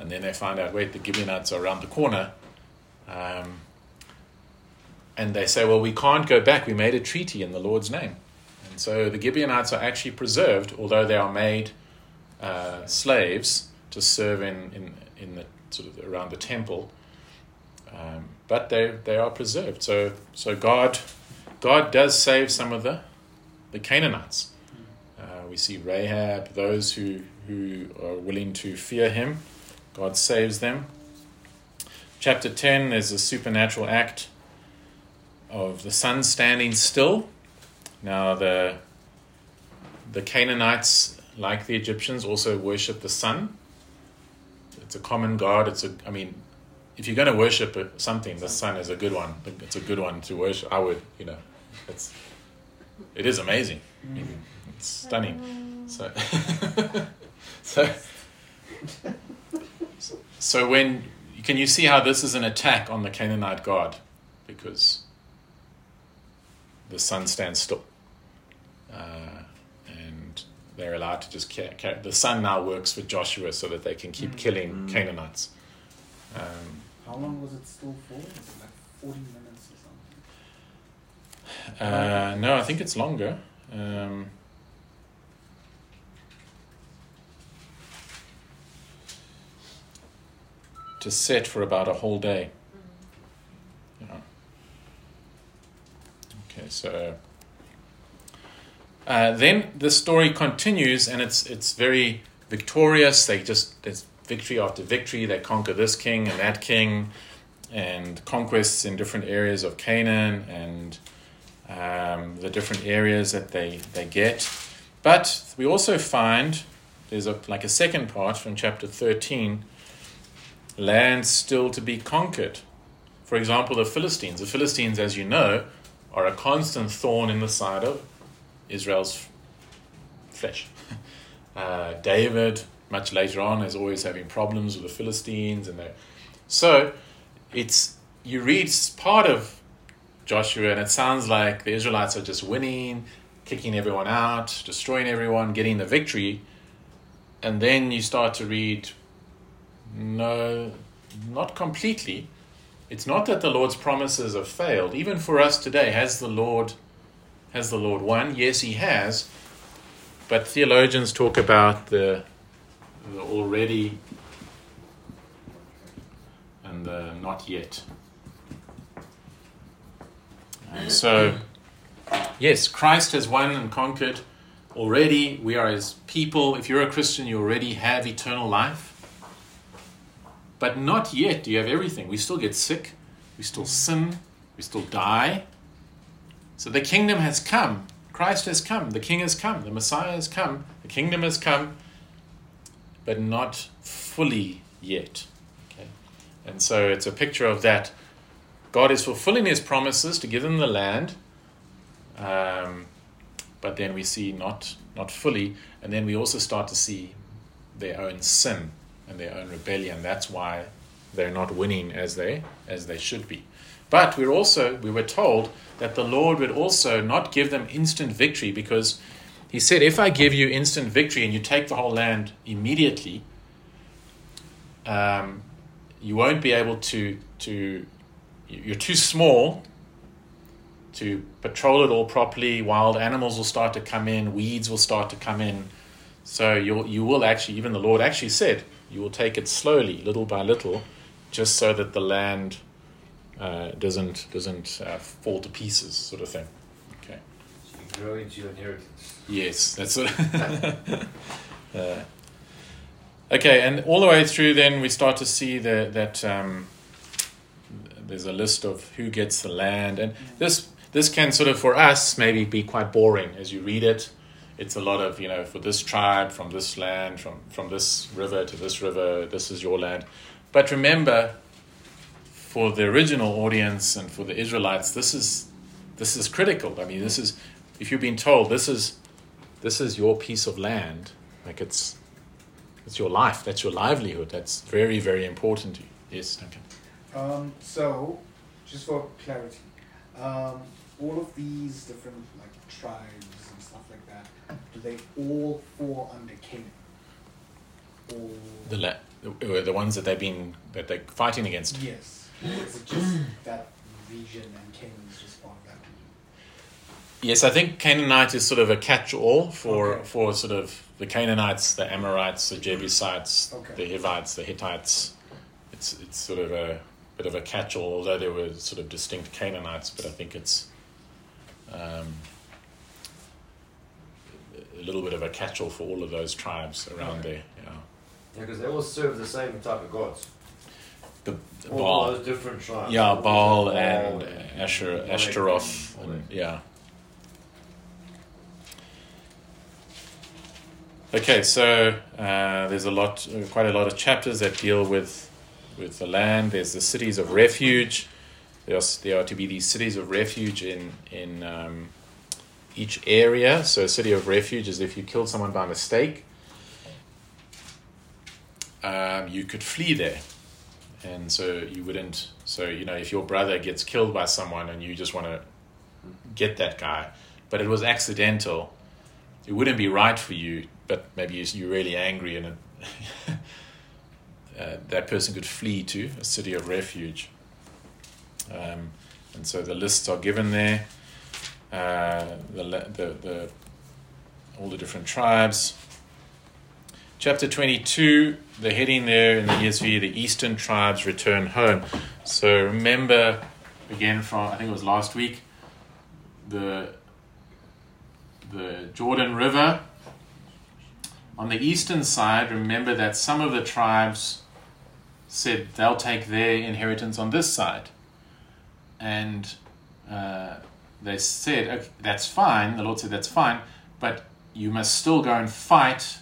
And then they find out, wait, the Gibeonites are around the corner. Um, and they say, well, we can't go back. We made a treaty in the Lord's name. And so the Gibeonites are actually preserved, although they are made uh, slaves to serve in, in, in the sort of around the temple. Um, but they, they are preserved. So, so God, God does save some of the, the Canaanites. Uh, we see Rahab, those who, who are willing to fear him, God saves them. chapter 10, there's a supernatural act of the sun standing still. Now, the, the Canaanites, like the Egyptians, also worship the sun. It's a common god. It's a, I mean, if you're going to worship something, the sun is a good one. It's a good one to worship. I would, you know, it's, it is amazing. It's stunning. So, [laughs] so, so when can you see how this is an attack on the Canaanite god? Because the sun stands still, uh, they're allowed to just ca- ca- the sun now works for Joshua so that they can keep killing Mm. Canaanites. Um, How long was it still for? Was it like 40 minutes or something? Uh, no, I think it's longer. Um, to set for about a whole day. Yeah. Okay, so uh, then the story continues, and it's it's very victorious. They just there's victory after victory. They conquer this king and that king, and conquests in different areas of Canaan and um, the different areas that they, they get. But we also find there's a, like a second part from chapter 13 land still to be conquered. For example, the Philistines. The Philistines, as you know, are a constant thorn in the side of Israel's flesh. [laughs] Uh, David, much later on, is always having problems with the Philistines, and so it's you read part of Joshua, and it sounds like the Israelites are just winning, kicking everyone out, destroying everyone, getting the victory. And then you start to read, no, not completely. It's not that the Lord's promises have failed. Even for us today, has the Lord has the Lord won? Yes, he has. But theologians talk about the, the already and the not yet. And so, yes, Christ has won and conquered already. We are his people. If you're a Christian, you already have eternal life. But not yet do you have everything. We still get sick, we still sin, we still die. So the kingdom has come. Christ has come. The King has come. The Messiah has come. The kingdom has come, but not fully yet. Okay? And so it's a picture of that. God is fulfilling his promises to give them the land, um, but then we see not, not fully. And then we also start to see their own sin and their own rebellion. That's why they're not winning as they, as they should be. But we're also we were told that the Lord would also not give them instant victory because he said, if I give you instant victory and you take the whole land immediately, um, you won't be able to to you're too small to patrol it all properly. Wild animals will start to come in, weeds will start to come in. So you'll you will actually even the Lord actually said you will take it slowly, little by little, just so that the land uh, doesn't doesn't uh, fall to pieces, sort of thing. Okay. So you grow into your inheritance. Yes, that's it. [laughs] uh, okay, and all the way through, then we start to see the, that um, there's a list of who gets the land, and this this can sort of for us maybe be quite boring as you read it. It's a lot of you know for this tribe from this land from from this river to this river. This is your land, but remember, for the original audience and for the Israelites, this is this is critical. I mean, this is if you've been told this is this is your piece of land, like it's it's your life, that's your livelihood. That's very very important to you. Yes, okay. Um, so, just for clarity, um, all of these different like tribes and stuff like that, do they all fall under Canaan? Or The la- the, the ones that they've been that they're fighting against. yes, is it just that region and Canaan just part of that region? Yes, I think Canaanite is sort of a catch-all for Okay. for sort of the Canaanites, the Amorites, the Jebusites, Okay. the Hivites, the Hittites. It's it's sort of a bit of a catch-all, although there were sort of distinct Canaanites, but I think it's um, a little bit of a catch-all for all of those tribes around Okay. there. Yeah. Yeah, because they all serve the same type of gods. The, the All Baal. different tribes. Yeah, Baal Baal and and Asher, Molech and all and, that. yeah. Okay, so uh, there's a lot, uh, quite a lot of chapters that deal with with the land. There's the cities of refuge. There's, there are to be these cities of refuge in in um, each area. So, a city of refuge is if you kill someone by mistake, um, you could flee there and so you wouldn't so you know if your brother gets killed by someone and you just want to get that guy but it was accidental it wouldn't be right for you but maybe you- you're really angry and it, [laughs] uh, that person could flee to a city of refuge. Um, and so the lists are given there. Uh, the, the, the all the different tribes. Chapter 22, the heading there in the ESV, the eastern tribes return home. So remember, again from, I think it was last week, the, the Jordan River. On the eastern side, remember that some of the tribes said they'll take their inheritance on this side. And uh, they said, okay, that's fine. The Lord said, that's fine, but you must still go and fight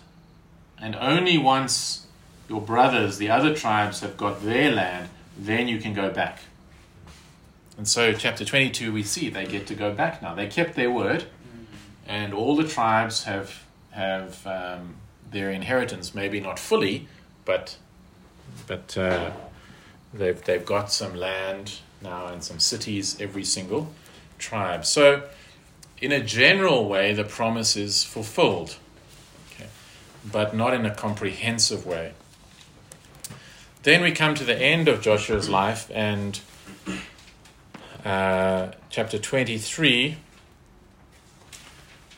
and only once your brothers, the other tribes, have got their land, then you can go back. And so, chapter 22, we see they get to go back now. They kept their word, and all the tribes have, have um, their inheritance, maybe not fully, but, but uh, they've, they've got some land now and some cities, every single tribe. So, in a general way, the promise is fulfilled but not in a comprehensive way. Then we come to the end of Joshua's life, and uh, chapter 23,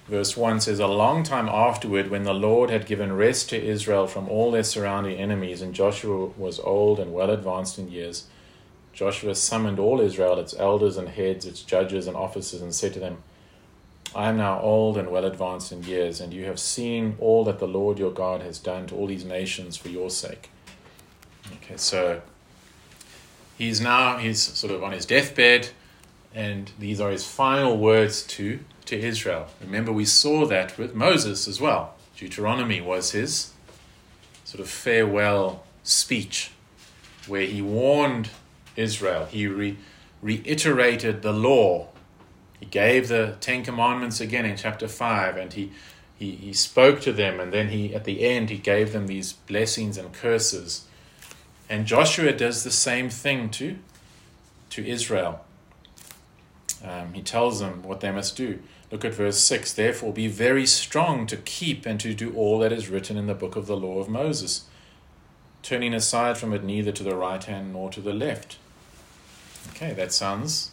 verse 1 says, A long time afterward, when the Lord had given rest to Israel from all their surrounding enemies, and Joshua was old and well advanced in years, Joshua summoned all Israel, its elders and heads, its judges and officers, and said to them, I am now old and well advanced in years, and you have seen all that the Lord your God has done to all these nations for your sake. Okay, so he's now he's sort of on his deathbed, and these are his final words to to Israel. Remember, we saw that with Moses as well. Deuteronomy was his sort of farewell speech, where he warned Israel. He re- reiterated the law he gave the Ten Commandments again in chapter 5, and he, he, he spoke to them, and then he at the end he gave them these blessings and curses. And Joshua does the same thing to, to Israel. Um, he tells them what they must do. Look at verse 6 Therefore, be very strong to keep and to do all that is written in the book of the law of Moses, turning aside from it neither to the right hand nor to the left. Okay, that sounds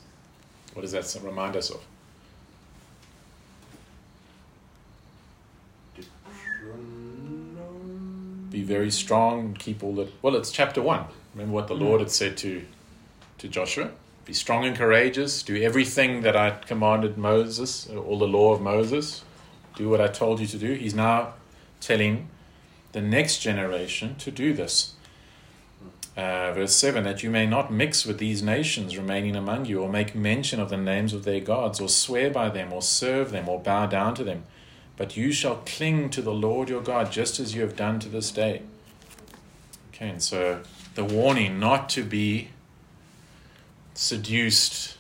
what does that remind us of? Be very strong, and keep all the. Well, it's chapter one. Remember what the Lord had said to, to Joshua? Be strong and courageous. Do everything that I commanded Moses, all the law of Moses. Do what I told you to do. He's now telling the next generation to do this. Uh, verse 7 that you may not mix with these nations remaining among you, or make mention of the names of their gods, or swear by them, or serve them, or bow down to them. But you shall cling to the Lord your God, just as you have done to this day. Okay, and so the warning not to be seduced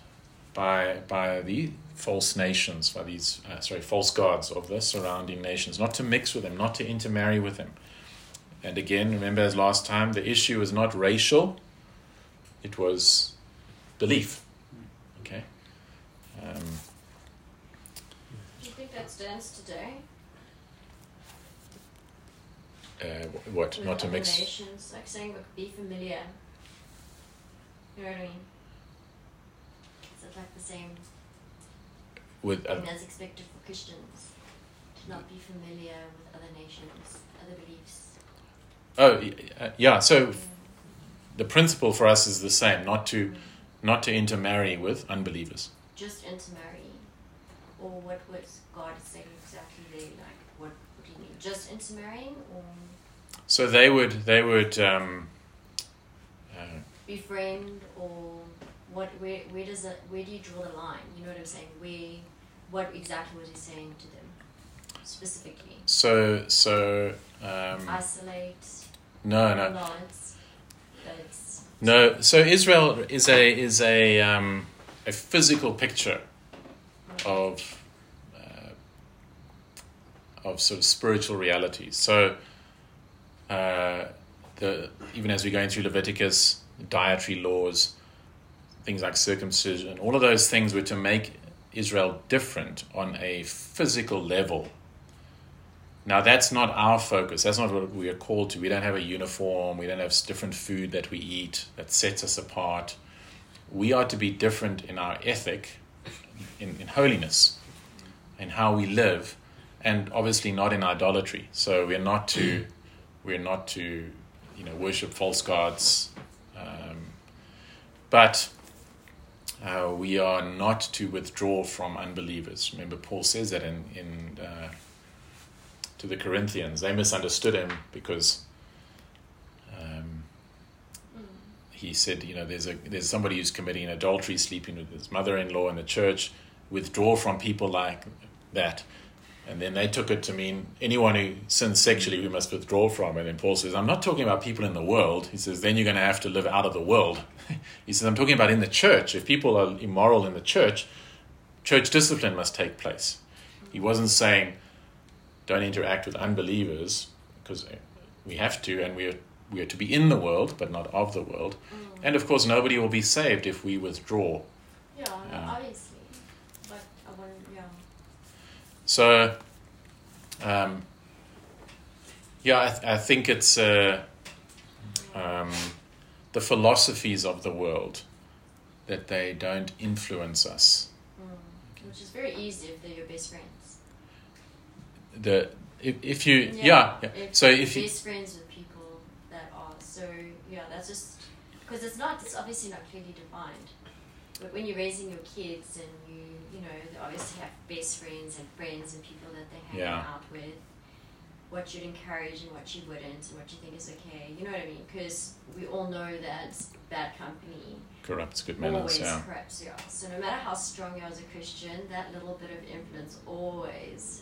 by, by the false nations, by these, uh, sorry, false gods of the surrounding nations, not to mix with them, not to intermarry with them. And again, remember as last time, the issue is not racial, it was belief. Okay? Um, Do you think that stands today? uh, what? With Not to mix. nations, like saying like, be familiar. You know what I mean? Is it like the same With, uh, that's expected for Christians? To not be familiar with other nations, other beliefs. oh, uh, yeah, so the principle for us is the same not to, not to intermarry with unbelievers. Just intermarry, or what was God saying exactly there? Like, what, what do you mean? Just intermarrying, or So they would they would um, uh, befriend or what? Where where does it? Where do you draw the line? You know what I'm saying? Where? What exactly was he saying to them specifically? So so um, Isolate. no no No, it's. It's. no. So Israel is a is a um, a physical picture of of sort of spiritual realities. So uh, the even as we're going through Leviticus, dietary laws, things like circumcision, all of those things were to make Israel different on a physical level. Now that's not our focus. That's not what we are called to. We don't have a uniform. We don't have different food that we eat that sets us apart. We are to be different in our ethic, in, in holiness, in how we live, and obviously not in idolatry. So we're not to [clears throat] we're not to you know worship false gods, um, but uh, we are not to withdraw from unbelievers. Remember, Paul says that in in uh, to the Corinthians. They misunderstood him because um, he said, you know, there's a there's somebody who's committing adultery, sleeping with his mother-in-law in the church. Withdraw from people like that. And then they took it to mean anyone who sins sexually, we must withdraw from. And then Paul says, I'm not talking about people in the world. He says, then you're going to have to live out of the world. [laughs] he says, I'm talking about in the church. If people are immoral in the church, church discipline must take place. He wasn't saying, don't interact with unbelievers, because we have to, and we are, we are to be in the world, but not of the world. Mm. And of course, nobody will be saved if we withdraw. Yeah. obviously. But I wouldn't. Yeah. So, um, yeah, I, th- I think it's uh, um, the philosophies of the world that they don't influence us. Mm. Which is very easy if they're your best friends. The if, if you yeah, yeah. If so you're if you best friends with people that are so yeah, that's just because it's not. It's obviously not clearly defined. But when you're raising your kids and you you know they obviously have best friends and friends and people that they hang Yeah. out with. What you'd encourage and what you wouldn't, and what you think is okay. You know what I mean? Because we all know that bad company corrupts good manners, always yeah, corrupts you. So no matter how strong you are as a Christian, that little bit of influence always,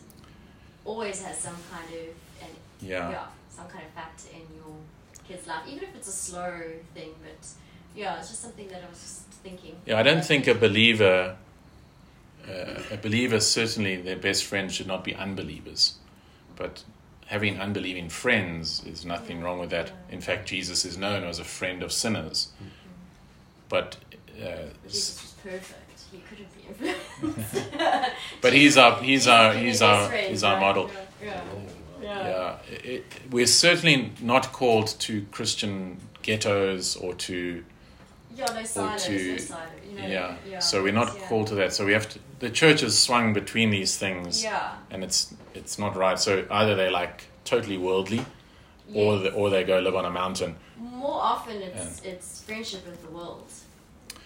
always has some kind of an yeah, some kind of factor in your kid's life, even if it's a slow thing. But yeah, it's just something that I was just thinking. yeah. I don't think a believer, a believer certainly their best friends should not be unbelievers, but having unbelieving friends is nothing wrong with that. In fact, Jesus is known as a friend of sinners, but. Uh, But Jesus was perfect. He couldn't be influenced. [laughs] But he's our- he's our- he's our- he's our model. Yeah. Yeah. Yeah, it, we're certainly not called to Christian ghettos or to Yeah, no silos, no to- silo, yeah. yeah. So we're not yeah. called to that. So we have to. The church is swung between these things, Yeah. and it's it's not right. So either they're like totally worldly, or Yes. the, or they go live on a mountain. More often, it's it's friendship with the world.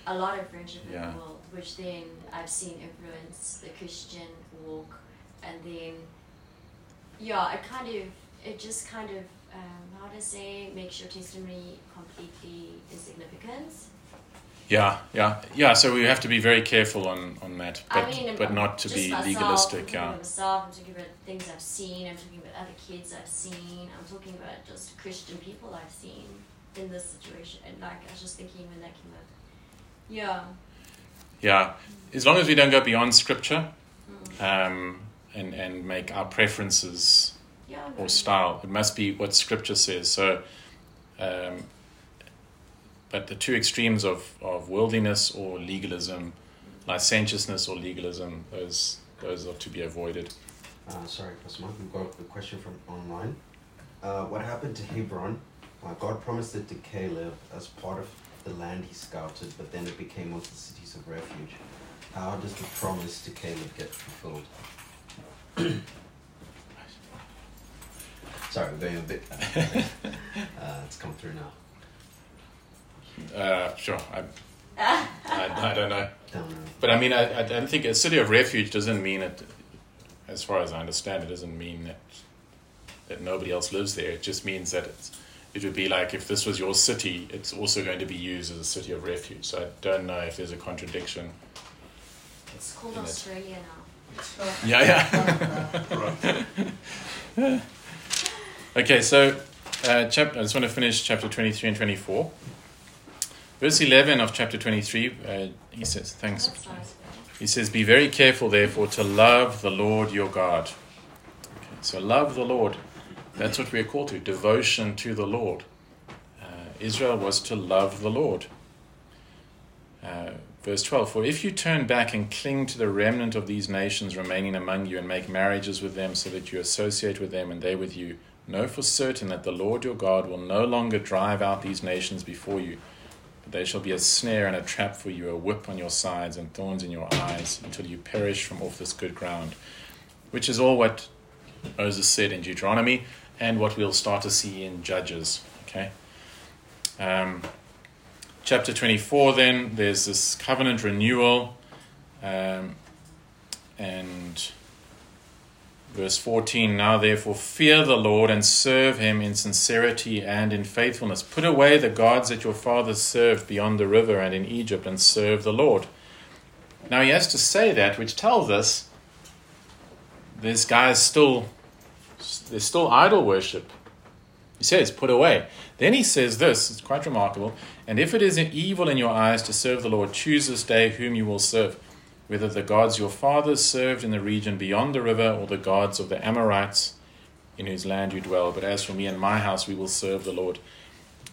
A lot of friendship with the world, which then I've seen influence the Christian walk, and then yeah, it kind of it just kind of um, how to say makes your testimony completely insignificant. Yeah, yeah, yeah. So we have to be very careful on on that, but I mean, but not to be myself, I'm legalistic. talking Yeah, about myself. I'm talking about things I've seen. I'm talking about other kids I've seen. I'm talking about just Christian people I've seen in this situation. And like I was just thinking when that came up. Yeah. yeah. As long as we don't go beyond scripture, Mm. um, and and make our preferences Yeah. or style. It must be what Scripture says. So, um, but the two extremes of, of worldliness or legalism, licentiousness or legalism, those those are to be avoided. Uh, sorry, Pastor Mark, we've got a question from online. Uh, what happened to Hebron? Uh, God promised it to Caleb as part of the land he scouted, but then it became one of the cities of refuge. How does the promise to Caleb get fulfilled? [coughs] Sorry, we're going a bit. uh, [laughs] it's come through now. Uh, sure, I, [laughs] I, I don't know, but I mean, I, I don't think a city of refuge doesn't mean it. As far as I understand, it doesn't mean that that nobody else lives there. It just means that it's it would be like if this was your city, it's also going to be used as a city of refuge. So I don't know if there's a contradiction. It's called In it. Australia now. Yeah, yeah. [laughs] [laughs] okay, so uh, chap- I just want to finish chapter 23 and 24. Verse 11 of chapter 23, uh, he says, thanks. He says, Be very careful, therefore, to love the Lord your God. Okay, so, love the Lord. That's what we're called to devotion to the Lord. Uh, Israel was to love the Lord. Uh, verse 12 For if you turn back and cling to the remnant of these nations remaining among you and make marriages with them so that you associate with them and they with you, know for certain that the Lord your God will no longer drive out these nations before you. But they shall be a snare and a trap for you, a whip on your sides and thorns in your eyes, until you perish from off this good ground. Which is all what Moses said in Deuteronomy and what we'll start to see in Judges. Okay? Um, chapter 24, then, there's this covenant renewal. Um, and verse 14 Now therefore fear the Lord and serve him in sincerity and in faithfulness. Put away the gods that your fathers served beyond the river and in Egypt and serve the Lord. Now he has to say that, which tells us this guy is still there's still idol worship. He says, put away. Then he says this, it's quite remarkable. And if it is an evil in your eyes to serve the Lord, choose this day whom you will serve, whether the gods your fathers served in the region beyond the river or the gods of the Amorites in whose land you dwell. But as for me and my house, we will serve the Lord.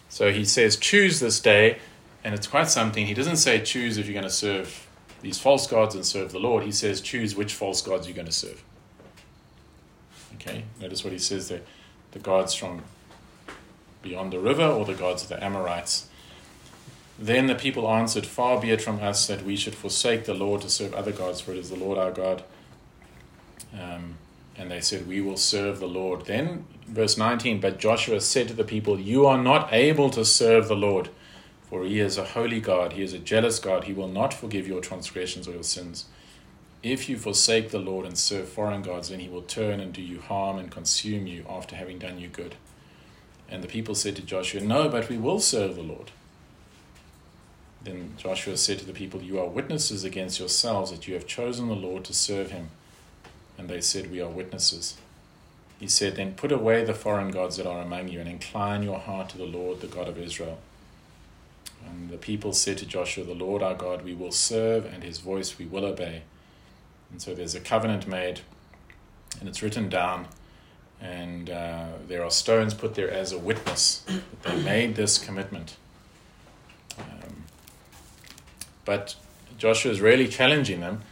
So he says, choose this day. And it's quite something. He doesn't say choose if you're going to serve these false gods and serve the Lord. He says choose which false gods you're going to serve. Okay, notice what he says there the gods from beyond the river or the gods of the Amorites. Then the people answered, Far be it from us that we should forsake the Lord to serve other gods, for it is the Lord our God. Um, and they said, We will serve the Lord. Then, verse 19, but Joshua said to the people, You are not able to serve the Lord, for he is a holy God, he is a jealous God, he will not forgive your transgressions or your sins. If you forsake the Lord and serve foreign gods, then he will turn and do you harm and consume you after having done you good. And the people said to Joshua, No, but we will serve the Lord. Then Joshua said to the people, You are witnesses against yourselves that you have chosen the Lord to serve him. And they said, We are witnesses. He said, Then put away the foreign gods that are among you and incline your heart to the Lord, the God of Israel. And the people said to Joshua, The Lord our God we will serve, and his voice we will obey. And so there's a covenant made, and it's written down, and uh, there are stones put there as a witness that they made this commitment. Um, but Joshua is really challenging them,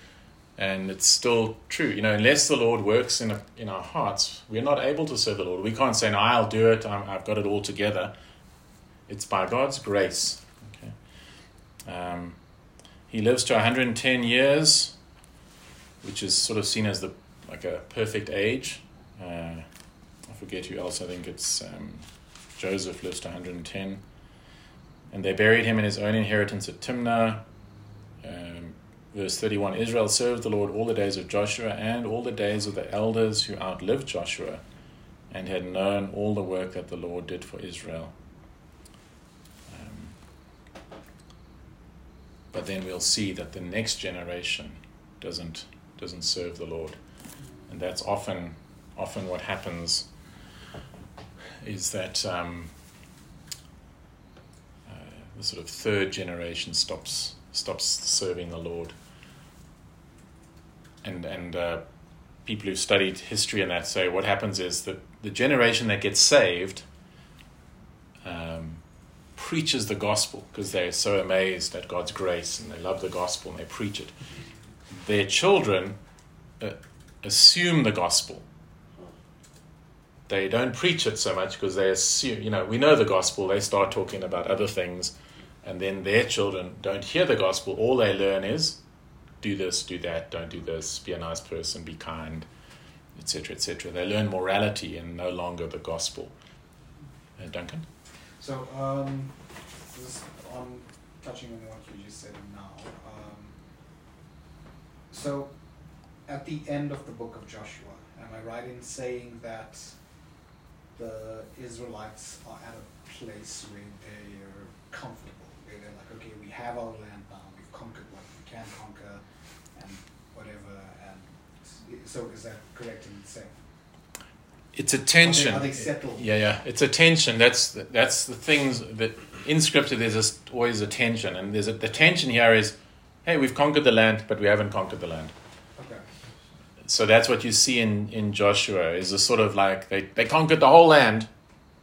and it's still true. You know, unless the Lord works in, a, in our hearts, we're not able to serve the Lord. We can't say, no, I'll do it, I'm, I've got it all together. It's by God's grace. Okay? Um, he lives to 110 years which is sort of seen as the like a perfect age. Uh, I forget who else. I think it's um, Joseph lives to 110, and they buried him in his own inheritance at Timnah. Verse 31: Israel served the Lord all the days of Joshua and all the days of the elders who outlived Joshua, and had known all the work that the Lord did for Israel. Um, but then we'll see that the next generation doesn't doesn't serve the Lord, and that's often often what happens. Is that um, uh, the sort of third generation stops stops serving the Lord, and and uh, people who've studied history and that say what happens is that the generation that gets saved um, preaches the gospel because they're so amazed at God's grace and they love the gospel and they preach it their children uh, assume the gospel. They don't preach it so much because they assume, you know, we know the gospel, they start talking about other things, and then their children don't hear the gospel. All they learn is do this, do that, don't do this, be a nice person, be kind, etc., etc. They learn morality and no longer the gospel. Uh, Duncan? So, um, this on touching on what you just said now. Um, so, at the end of the book of Joshua, am I right in saying that the Israelites are at a place where they are comfortable. Where they're like, okay, we have our land now. We've conquered what we can conquer, and whatever. And s- so, is that correct in? It's a tension. Are they, are they settled? Yeah, yeah. It's a tension. That's the, that's the things that in scripture there's just always a tension, and there's a, the tension here is, hey, we've conquered the land, but we haven't conquered the land. Okay. So that's what you see in, in Joshua is a sort of like they, they conquered the whole land,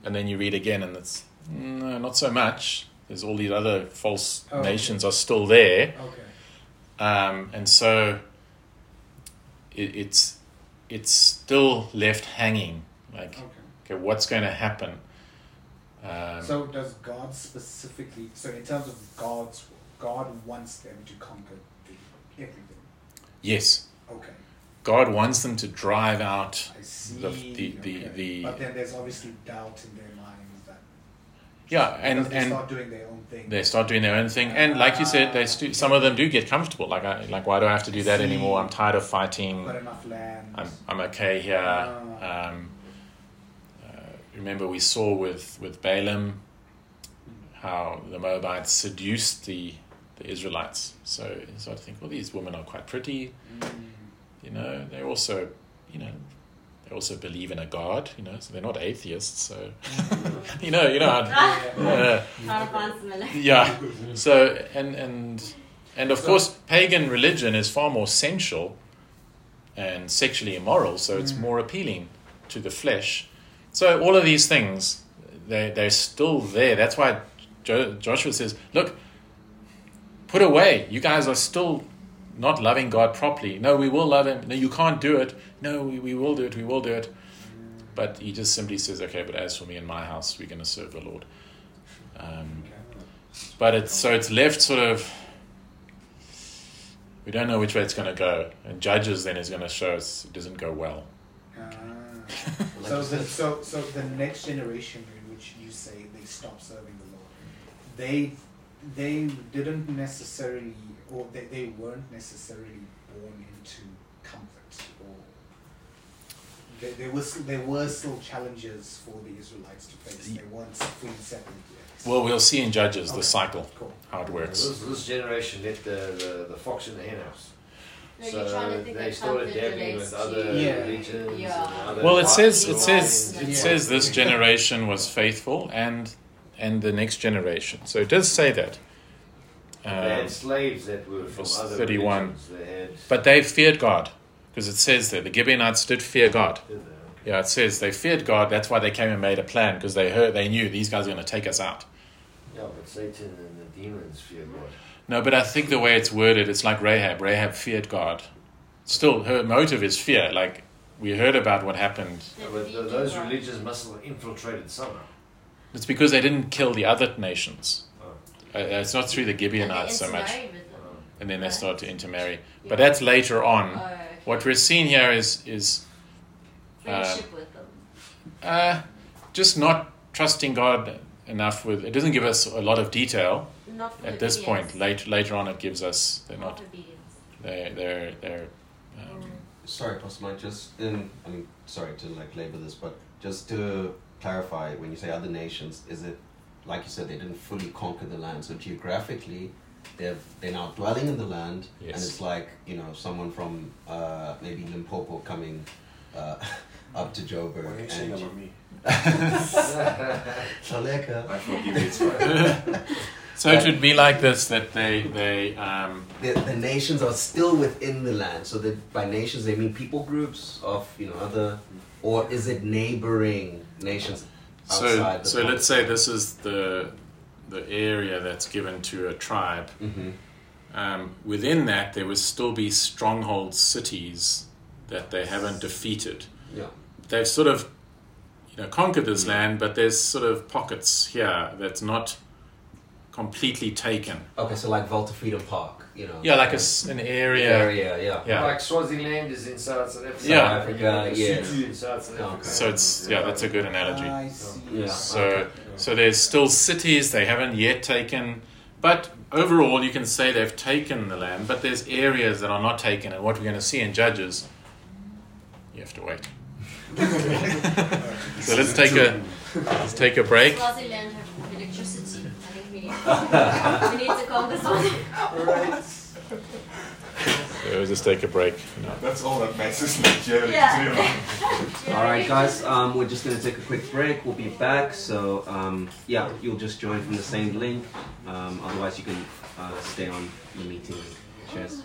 and then you read again, and it's no, not so much. There's all these other false Oh, okay. nations are still there, Okay. um, and so it, it's it's still left hanging. Like, Okay. okay, what's going to happen? Um, So does God specifically? So in terms of God's, God wants them to conquer everything. yes, Okay. God wants them to drive out. I see. The- the- the- okay. the- but then there's obviously doubt in that Yeah, and they and start doing their own thing. they start doing their own thing, and like you said, they stu- some of them do get comfortable. Like, I, like why do I have to do that See. anymore? I'm tired of fighting. got enough land. I'm I'm okay here. Ah. Um, uh, remember, we saw with with Balaam how the Moabites seduced the the Israelites. So start to think, well, these women are quite pretty. Mm. You know, they're also, you know, they also believe in a God. You know, so they're not atheists. So [laughs] you know, you know. how- [laughs] Yeah. uh, Trying to find similar. yeah. So and and and of course, pagan religion is far more sensual and sexually immoral, so it's Mm. more appealing to the flesh. So all of these things, they they're still there. That's why jo- Joshua says, "Look, put away. You guys are still." Not loving God properly. No, we will love Him. No, you can't do it. No, we, we will do it. We will do it. But he just simply says, okay, but as for me and my house, we're going to serve the Lord. Um, but it's so it's left sort of. We don't know which way it's going to go, and Judges then is going to show us it doesn't go well. Like so the so so the next generation in which you say they stop serving the Lord, they they didn't necessarily or they, they weren't necessarily born into there, there was there were still challenges for the Israelites to face. They weren't fully settled yet. Well, we'll see in Judges Okay. the cycle Cool. how it works. This, this generation let the, the, the fox in the henhouse. No, you're trying to think they started dabbling with other Yeah. religions. Yeah. And other Well, it says it says it Yeah. says this generation was faithful, and and the next generation. So it does say that. They Um, had slaves that were from verse other 31. religions. They had. but they feared God, because it says there the Gibeonites did fear God. Yeah, it says they feared God. That's why they came and made a plan because they heard they knew these guys are going to take us out. Yeah, but Satan and the demons fear God. No, but I think the way it's worded, it's like Rahab. Rahab feared God. Still, her motive is fear. Like we heard about what happened. Yeah, but those religions must have infiltrated somehow. It's because they didn't kill the other nations. Oh. Uh, it's not through the Gibeonites so much, intermarried with them. and then they Right. start to intermarry. But that's later on. Okay. What we're seeing here is is Friendship with them. uh, just not trusting God enough. With it doesn't give us a lot of detail Not at this point. Later later on, it gives us they're Not not obedience. they they're they're. Um, Mm. Sorry, Pastor Mike, just in, I mean, sorry to like labor this, but just to clarify, when you say other nations, is it, like you said, they didn't fully conquer the land, so geographically, they've, they're now dwelling in the land, and it's like, you know, someone from uh, maybe Limpopo coming uh, [laughs] up to Joburg, What are you saying and about me? [laughs] Shaleka. I forgive you. [laughs] So it would be like this that they they um, the, the nations are still within the land. So that by nations they mean people groups of you know other, or is it neighboring nations so outside? so let's say this is the the area that's given to a tribe. hmm Um, within that, there would still be stronghold cities that they haven't defeated. Yeah. They've sort of you know conquered this land, but there's sort of pockets here that's not completely taken. Okay, so like Volta Freedom Park, you know. Yeah, like a uh, s an area. area, yeah. Yeah. Like Swaziland is in South South Africa. Yeah. South Africa, yeah. Lesotho in South South Okay. So it's yeah, that's a good analogy. Ah, I see. Yeah. So so there's still cities they haven't yet taken, but overall you can say they've taken the land. But there's areas that are not taken, and what we're going to see in Judges, you have to wait. [laughs] So let's take a let's take a break. Swaziland we need, to call this one. Right. So let's just take a break. No. That's all that matters, Nigeria. Yeah. All right, guys. Um, we're just gonna take a quick break. We'll be back. So um, yeah, you'll just join from the same link. Um, otherwise, you can uh, stay on the meeting. Cheers.